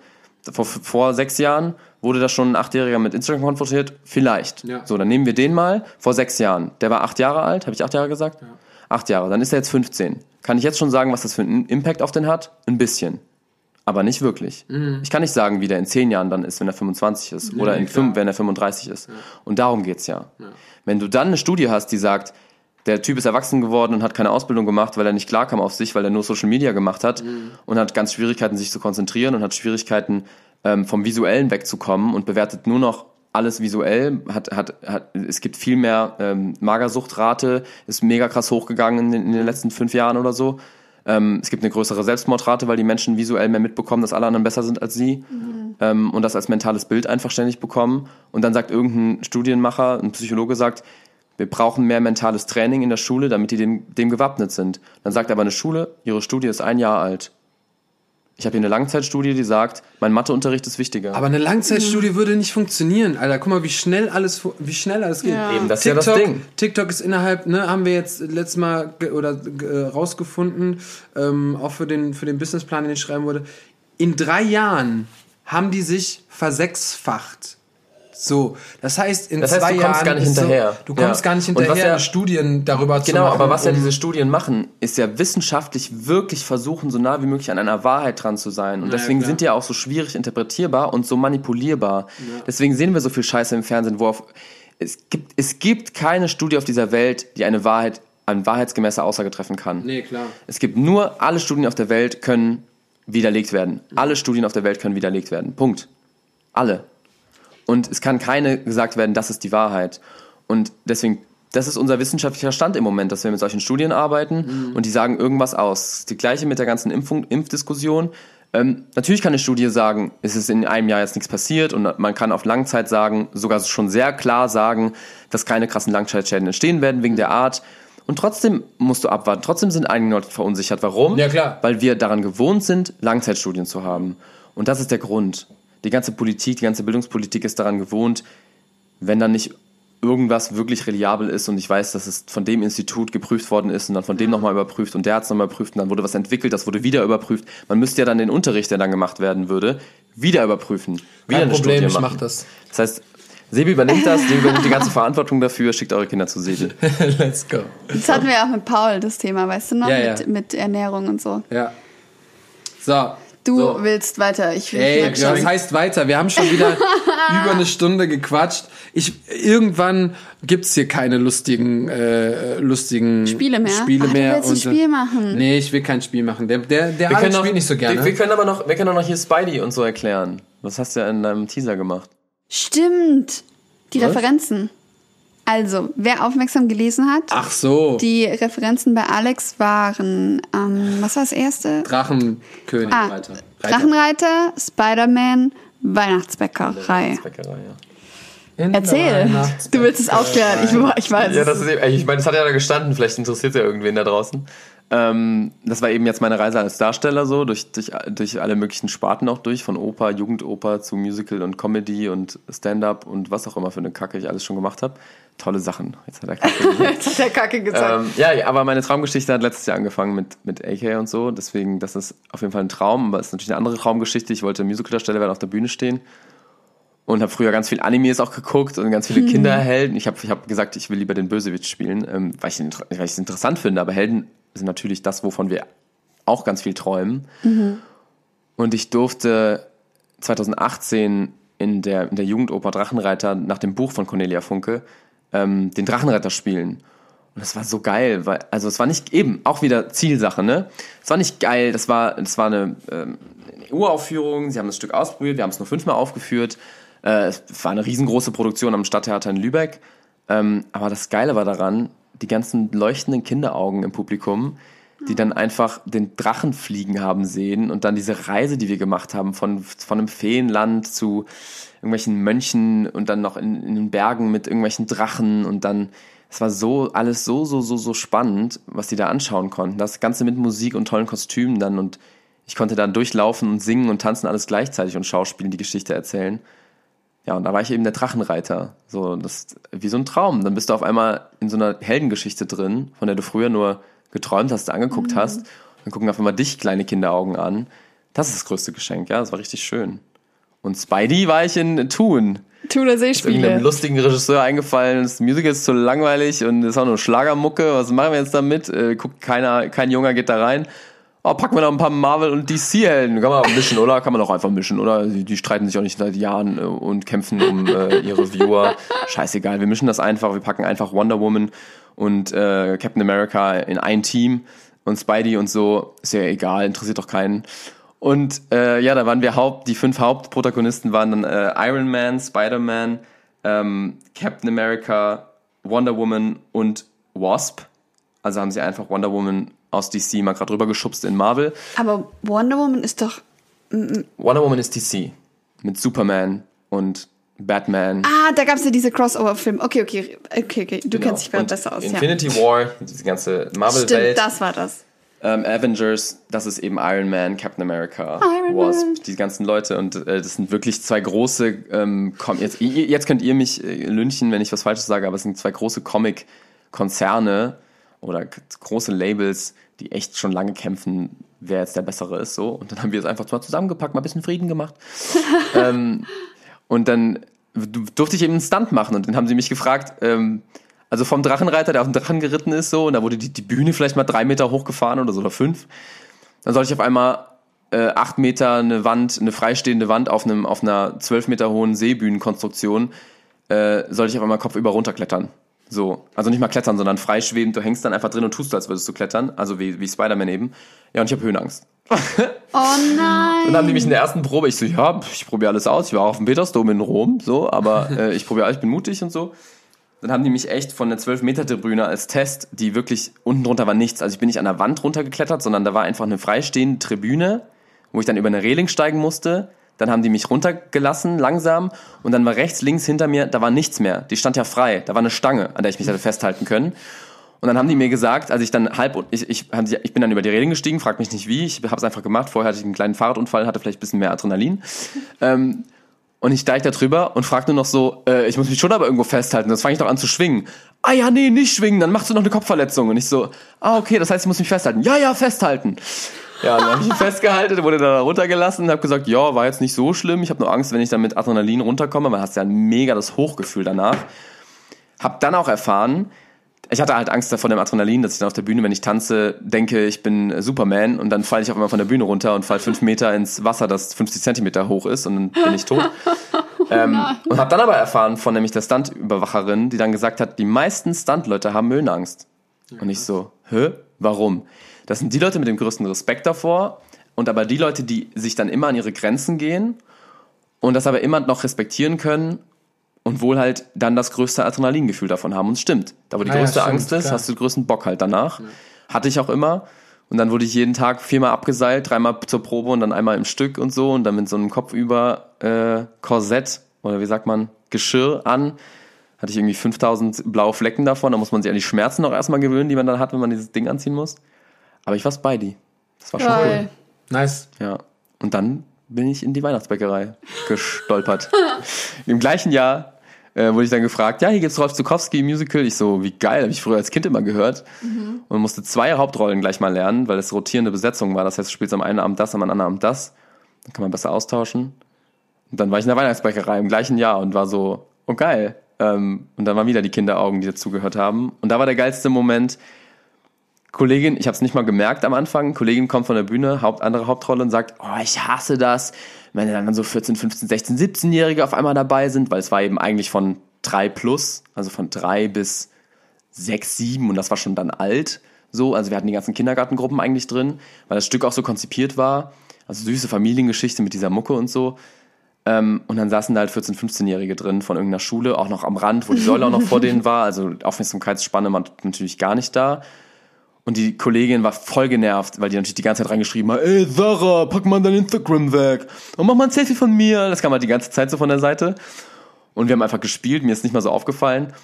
Vor, vor sechs Jahren wurde da schon ein Achtjähriger mit Instagram konfrontiert? Vielleicht. Ja. So, dann nehmen wir den mal vor sechs Jahren. Der war acht Jahre alt, habe ich acht Jahre gesagt? Acht Jahre, dann ist er jetzt 15. Kann ich jetzt schon sagen, was das für einen Impact auf den hat? Ein bisschen. Aber nicht wirklich. Ich kann nicht sagen, wie der in zehn Jahren dann ist, wenn er 25 ist. oder nee, in klar. fünf, wenn er 35 ist. Und darum geht's ja. Wenn du dann eine Studie hast, die sagt, der Typ ist erwachsen geworden und hat keine Ausbildung gemacht, weil er nicht klarkam auf sich, weil er nur Social Media gemacht hat und hat ganz Schwierigkeiten, sich zu konzentrieren und hat Schwierigkeiten, ähm, vom Visuellen wegzukommen und bewertet nur noch alles visuell, hat, hat, hat, es gibt viel mehr ähm, Magersuchtrate, ist mega krass hochgegangen in, in den letzten fünf Jahren oder so. Ähm, es gibt eine größere Selbstmordrate, weil die Menschen visuell mehr mitbekommen, dass alle anderen besser sind als sie ähm, und das als mentales Bild einfach ständig bekommen. Und dann sagt irgendein Studienmacher, ein Psychologe sagt, wir brauchen mehr mentales Training in der Schule, damit die dem, dem gewappnet sind. Dann sagt aber eine Schule, ihre Studie ist ein Jahr alt. Ich habe hier eine Langzeitstudie, die sagt, mein Matheunterricht ist wichtiger. Aber eine Langzeitstudie würde nicht funktionieren, Alter. Guck mal, wie schnell alles, wie schnell alles geht. Ja. Eben, das ist ja TikTok, das Ding. TikTok ist innerhalb, ne, haben wir jetzt letztes Mal ge- oder äh, rausgefunden, ähm, auch für den, für den Businessplan, den ich schreiben wurde. In drei Jahren haben die sich versechsfacht. So, das heißt, in Das heißt, zwei du kommst Jahren gar nicht hinterher. So, du kommst Ja. gar nicht Und was hinterher, ja- Studien darüber zu Genau, machen. aber was ja um- diese Studien machen, ist ja wissenschaftlich wirklich versuchen, so nah wie möglich an einer Wahrheit dran zu sein. Und Ja, deswegen klar. sind die ja auch so schwierig interpretierbar und so manipulierbar. Deswegen sehen wir so viel Scheiße im Fernsehen, wo auf, es gibt, es gibt keine Studie auf dieser Welt, die eine Wahrheit, eine wahrheitsgemäße Aussage treffen kann. Nee, klar. Es gibt nur, alle Studien auf der Welt können widerlegt werden. Alle Studien auf der Welt können widerlegt werden. Punkt. Alle. Und es kann keine gesagt werden, das ist die Wahrheit. Und deswegen, das ist unser wissenschaftlicher Stand im Moment, dass wir mit solchen Studien arbeiten und die sagen irgendwas aus. Die gleiche mit der ganzen Impfung, Impfdiskussion. Ähm, natürlich kann eine Studie sagen, es ist in einem Jahr jetzt nichts passiert und man kann auf Langzeit sagen, sogar schon sehr klar sagen, dass keine krassen Langzeitschäden entstehen werden wegen der Art. Und trotzdem musst du abwarten. Trotzdem sind einige Leute verunsichert. Warum? Ja, klar. Weil wir daran gewohnt sind, Langzeitstudien zu haben. Und das ist der Grund. Die ganze Politik, die ganze Bildungspolitik ist daran gewohnt, wenn dann nicht irgendwas wirklich reliabel ist und ich weiß, dass es von dem Institut geprüft worden ist und dann von dem nochmal überprüft und der hat es nochmal überprüft und dann wurde was entwickelt, das wurde wieder überprüft. Man müsste ja dann den Unterricht, der dann gemacht werden würde, wieder überprüfen. Wieder Kein Problem, ich mach das. Das heißt, Sebi übernimmt das, Sebi übernimmt die ganze Verantwortung dafür, schickt eure Kinder zu Sebi. Let's go. Das hatten wir ja auch mit Paul, das Thema, weißt du noch? Ja, ja. Mit, mit Ernährung und so. Ja. So, Du So. willst weiter. Ich will Ey, schon. das heißt weiter. Wir haben schon wieder über eine Stunde gequatscht. Ich, irgendwann gibt's hier keine lustigen, äh, lustigen Spiele mehr? Spiele du mehr willst ein Spiel machen. Nee, ich will kein Spiel machen. Der, der, der Alex spielt nicht so gerne. Wir, wir können aber noch, wir können auch noch hier Spidey und so erklären. Das hast du ja in deinem Teaser gemacht. Stimmt. Die Was? Referenzen. Also, wer aufmerksam gelesen hat, Ach so, die Referenzen bei Alex waren, ähm, was war das erste? Drachenkönig. Ah, Reiter. Drachenreiter, Spider-Man, Weihnachtsbäckerei. Ja. In Erzähl. Du willst es aufklären. Ich, ich weiß Ja, es. das ist eben, ich meine, das hat ja da gestanden, vielleicht interessiert ja irgendwen da draußen. Ähm, das war eben jetzt meine Reise als Darsteller so, durch, durch, durch alle möglichen Sparten auch durch, von Oper, Jugendoper zu Musical und Comedy und Stand-up und was auch immer für eine Kacke ich alles schon gemacht habe. Tolle Sachen. Jetzt hat er Kacke gesagt. Jetzt hat der Kacke gesagt. ähm, ja, aber meine Traumgeschichte hat letztes Jahr angefangen mit, mit AK und so, deswegen, das ist auf jeden Fall ein Traum, aber es ist natürlich eine andere Traumgeschichte. Ich wollte Musicaldarsteller werden, auf der Bühne stehen und habe früher ganz viel Animes auch geguckt und ganz viele Kinderhelden. Ich habe ich hab gesagt, ich will lieber den Bösewicht spielen, ähm, weil ich es interessant finde. Aber Helden sind natürlich das, wovon wir auch ganz viel träumen. Und ich durfte 2018 in der, in der Jugendoper Drachenreiter nach dem Buch von Cornelia Funke ähm, den Drachenreiter spielen. Und das war so geil, weil, also es war nicht eben, auch wieder Zielsache, ne? Es war nicht geil, das war, das war eine, ähm, eine Uraufführung, sie haben das Stück ausprobiert, wir haben es nur fünfmal aufgeführt. Äh, es war eine riesengroße Produktion am Stadttheater in Lübeck. Ähm, aber das Geile war daran, die ganzen leuchtenden Kinderaugen im Publikum, die dann einfach den Drachen fliegen haben sehen und dann diese Reise, die wir gemacht haben, von, von einem Feenland zu irgendwelchen Mönchen und dann noch in, in den Bergen mit irgendwelchen Drachen und dann, es war so, alles so, so, so, so spannend, was die da anschauen konnten. Das Ganze mit Musik und tollen Kostümen dann und ich konnte dann durchlaufen und singen und tanzen alles gleichzeitig und schauspielen, die Geschichte erzählen. Ja, und da war ich eben der Drachenreiter. So, das wie so ein Traum. Dann bist du auf einmal in so einer Heldengeschichte drin, von der du früher nur geträumt hast, angeguckt hast. Dann gucken auf einmal dich kleine Kinderaugen an. Das ist das größte Geschenk, ja, das war richtig schön. Und Spidey war ich in Thun. Thuner Irgendeinem Seespiele. lustigen Regisseur eingefallen, das Musical ist zu langweilig und ist auch nur Schlagermucke. Was machen wir jetzt damit? Äh, guckt keiner, kein Junger geht da rein. Oh, packen wir noch ein paar Marvel- und DC-Helden. Kann man auch mischen, oder? Kann man auch einfach mischen, oder? Die, die streiten sich auch nicht seit Jahren äh, und kämpfen um äh, ihre Viewer. Scheißegal, wir mischen das einfach. Wir packen einfach Wonder Woman und äh, Captain America in ein Team und Spidey und so. Ist ja egal, interessiert doch keinen. Und äh, ja, da waren wir Haupt, die fünf Hauptprotagonisten waren dann äh, Iron Man, Spider-Man, ähm, Captain America, Wonder Woman und Wasp. Also haben sie einfach Wonder Woman aus DC mal gerade rübergeschubst in Marvel. Aber Wonder Woman ist doch. Wonder Woman ist DC mit Superman und Batman. Ah, da gab es ja diese Crossover-Film. Okay, okay, okay, okay. Du Genau. kennst dich besser aus. Ja. Infinity War, diese ganze Marvel-Welt. Stimmt, das war das. Ähm, Avengers, das ist eben Iron Man, Captain America, Iron Wasp, Man. die ganzen Leute und äh, das sind wirklich zwei große, ähm, Com jetzt, jetzt könnt ihr mich äh, lynchen, wenn ich was Falsches sage, aber es sind zwei große Comic-Konzerne oder große Labels, die echt schon lange kämpfen, wer jetzt der Bessere ist, so. Und dann haben wir es einfach mal zusammengepackt, mal ein bisschen Frieden gemacht. ähm, und dann du- durfte ich eben einen Stunt machen und dann haben sie mich gefragt, ähm, also vom Drachenreiter, der auf dem Drachen geritten ist, so, und da wurde die, die Bühne vielleicht mal drei Meter hochgefahren oder so, oder fünf. Dann sollte ich auf einmal äh, acht Meter eine Wand, eine freistehende Wand auf, einem, auf einer zwölf Meter hohen Seebühnenkonstruktion, äh, sollte ich auf einmal kopfüber runterklettern. So, also nicht mal klettern, sondern freischwebend. Du hängst dann einfach drin und tust, als würdest du klettern. Also wie, wie Spider-Man eben. Ja, und ich habe Höhenangst. Oh nein. Dann haben die mich in der ersten Probe, ich so, ja, ich probiere alles aus. Ich war auch auf dem Petersdom in Rom, so, aber äh, ich probiere alles, ich bin mutig und so. Dann haben die mich echt von der 12-Meter-Tribüne als Test, die wirklich unten drunter war nichts. Also ich bin nicht an der Wand runtergeklettert, sondern da war einfach eine freistehende Tribüne, wo ich dann über eine Reling steigen musste. Dann haben die mich runtergelassen, langsam, und dann war rechts, links hinter mir, da war nichts mehr. Die stand ja frei. Da war eine Stange, an der ich mich hätte festhalten können. Und dann haben die mir gesagt, als ich dann halb, ich, ich, ich bin dann über die Reling gestiegen, frag mich nicht wie, ich habe es einfach gemacht. Vorher hatte ich einen kleinen Fahrradunfall, hatte vielleicht ein bisschen mehr Adrenalin. Ähm, und ich steige da drüber und frage nur noch so, äh, ich muss mich schon aber irgendwo festhalten, das fange ich doch an zu schwingen. Ah ja, nee, nicht schwingen, dann machst du noch eine Kopfverletzung. Und ich so, ah okay, das heißt, ich muss mich festhalten. Ja, ja, festhalten. Ja, dann habe ich ihn festgehalten, wurde da runtergelassen und habe gesagt, ja, war jetzt nicht so schlimm. Ich habe nur Angst, wenn ich dann mit Adrenalin runterkomme, weil hast ja mega das Hochgefühl danach. Hab dann auch erfahren, ich hatte halt Angst vor dem Adrenalin, dass ich dann auf der Bühne, wenn ich tanze, denke, ich bin Superman und dann falle ich auf einmal von der Bühne runter und fall fünf Meter ins Wasser, das 50 Zentimeter hoch ist und dann bin ich tot. ähm, und habe dann aber erfahren von nämlich der Stunt-Überwacherin, die dann gesagt hat, die meisten Stunt-Leute haben Höhenangst. Und ich so, hä? Warum? Das sind die Leute mit dem größten Respekt davor und aber die Leute, die sich dann immer an ihre Grenzen gehen und das aber immer noch respektieren können und wohl halt dann das größte Adrenalingefühl davon haben. Und es stimmt. Da wo die Ah ja, größte stimmt, Angst ist, klar. hast du den größten Bock halt danach. Hatte ich auch immer. Und dann wurde ich jeden Tag viermal abgeseilt, dreimal zur Probe und dann einmal im Stück und so und dann mit so einem Kopfüber äh, Korsett oder wie sagt man, Geschirr an. Hatte ich irgendwie 5000 blaue Flecken davon, da muss man sich an die Schmerzen auch erstmal gewöhnen, die man dann hat, wenn man dieses Ding anziehen muss. Aber ich war Spidey. Das war schon cool. Nice. Ja. Und dann bin ich in die Weihnachtsbäckerei gestolpert. Im gleichen Jahr äh, wurde ich dann gefragt, ja, hier gibt's Rolf Zukowski Musical. Ich so, wie geil, habe ich früher als Kind immer gehört. Und musste zwei Hauptrollen gleich mal lernen, weil es rotierende Besetzung war. Das heißt, du spielst am einen Abend das, am anderen Abend das. Dann kann man besser austauschen. Und dann war ich in der Weihnachtsbäckerei im gleichen Jahr und war so, oh geil. Ähm, und dann waren wieder die Kinderaugen, die dazugehört haben. Und da war der geilste Moment, Kollegin, ich habe es nicht mal gemerkt am Anfang, Kollegin kommt von der Bühne, Haupt, andere Hauptrolle und sagt, oh, ich hasse das, wenn dann so 14, 15, 16, 17-Jährige auf einmal dabei sind, weil es war eben eigentlich von drei plus, also von drei bis sechs, sieben und das war schon dann alt, so, also wir hatten die ganzen Kindergartengruppen eigentlich drin, weil das Stück auch so konzipiert war, also süße Familiengeschichte mit dieser Mucke und so. Ähm, und dann saßen da halt 14-, 15-Jährige drin von irgendeiner Schule, auch noch am Rand, wo die Säule auch noch vor denen war, also Aufmerksamkeitsspanne war natürlich gar nicht da. Und die Kollegin war voll genervt, weil die natürlich die ganze Zeit reingeschrieben hat, ey Sarah, pack mal dein Instagram weg und mach mal ein Selfie von mir. Das kam halt die ganze Zeit so von der Seite. Und wir haben einfach gespielt, mir ist nicht mal so aufgefallen.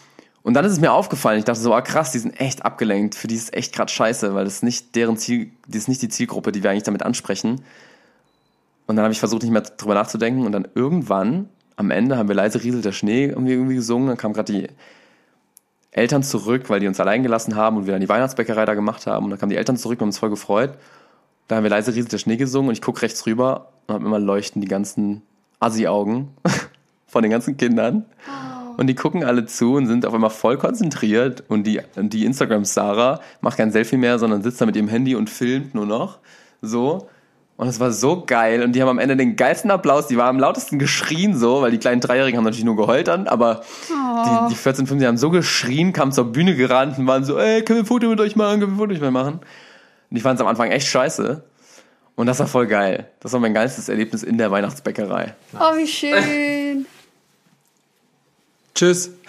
Und dann ist es mir aufgefallen, ich dachte so, ah krass, die sind echt abgelenkt, für die ist echt gerade scheiße, weil das ist nicht deren Ziel, das ist nicht die Zielgruppe, die wir eigentlich damit ansprechen. Und dann habe ich versucht, nicht mehr drüber nachzudenken und dann irgendwann, am Ende, haben wir leise rieselt der Schnee irgendwie, irgendwie gesungen, dann kam gerade die Eltern zurück, weil die uns allein gelassen haben und wir dann die Weihnachtsbäckerei da gemacht haben. Und dann kamen die Eltern zurück und haben uns voll gefreut. Da haben wir leise rieselt der Schnee gesungen und ich gucke rechts rüber und habe immer leuchten die ganzen Assi-Augen von den ganzen Kindern. Und die gucken alle zu und sind auf einmal voll konzentriert. Und die, die Instagram-Sarah macht kein Selfie mehr, sondern sitzt da mit ihrem Handy und filmt nur noch. So. Und es war so geil. Und die haben am Ende den geilsten Applaus. Die war am lautesten geschrien so, weil die kleinen Dreijährigen haben natürlich nur geheult dann. Aber die, die 14, 15 haben so geschrien, kamen zur Bühne gerannt und waren so, ey, können wir ein Foto mit euch machen? Können wir ein Foto mit euch machen? Und ich fand es am Anfang echt scheiße. Und das war voll geil. Das war mein geilstes Erlebnis in der Weihnachtsbäckerei. Oh, wie schön. Tschüss.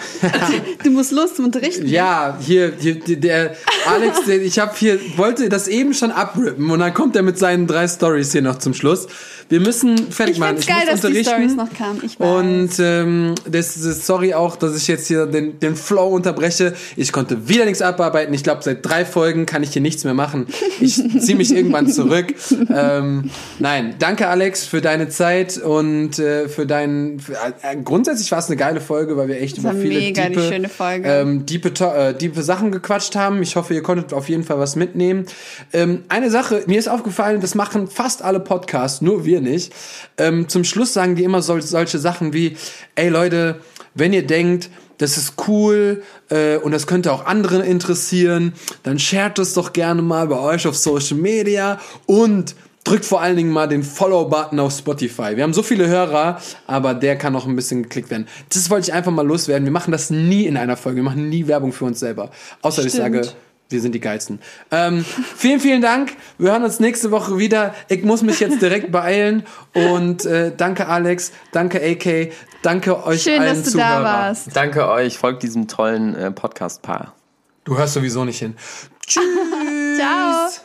Du musst los zum Unterrichten. Ja, hier, hier der Alex, ich habe hier wollte das eben schon abrippen und dann kommt er mit seinen drei Stories hier noch zum Schluss. Wir müssen fertig Ich machen. find's geil, muss dass die unterrichten. Storys noch kamen. Ich weiß. Und ähm, das ist sorry auch, dass ich jetzt hier den, den Flow unterbreche. Ich konnte wieder nichts abarbeiten. Ich glaube, seit drei Folgen kann ich hier nichts mehr machen. Ich ziehe mich irgendwann zurück. Ähm, nein, danke Alex für deine Zeit und äh, für deinen. Für, äh, grundsätzlich war es eine geile Folge, weil wir echt über war viele mega die diepe, schöne Folge. Ähm, diepe, äh, diepe Sachen gequatscht haben. Ich hoffe, ihr konntet auf jeden Fall was mitnehmen. Ähm, eine Sache, mir ist aufgefallen, das machen fast alle Podcasts, nur wir nicht. Ähm, zum Schluss sagen die immer sol solche Sachen wie, ey Leute, wenn ihr denkt, das ist cool äh, und das könnte auch andere interessieren, dann shared es doch gerne mal bei euch auf Social Media und drückt vor allen Dingen mal den Follow-Button auf Spotify. Wir haben so viele Hörer, aber der kann noch ein bisschen geklickt werden. Das wollte ich einfach mal loswerden. Wir machen das nie in einer Folge. Wir machen nie Werbung für uns selber. Außer ich Stimmt. sage, wir sind die geilsten. Ähm, vielen, vielen Dank. Wir hören uns nächste Woche wieder. Ich muss mich jetzt direkt beeilen. Und äh, danke Alex, danke AK, danke euch Schön, allen dass du Zuhörer. da warst. Danke euch, folgt diesem tollen äh, Podcast-Paar. Du hörst sowieso nicht hin. Tschüss. Ciao.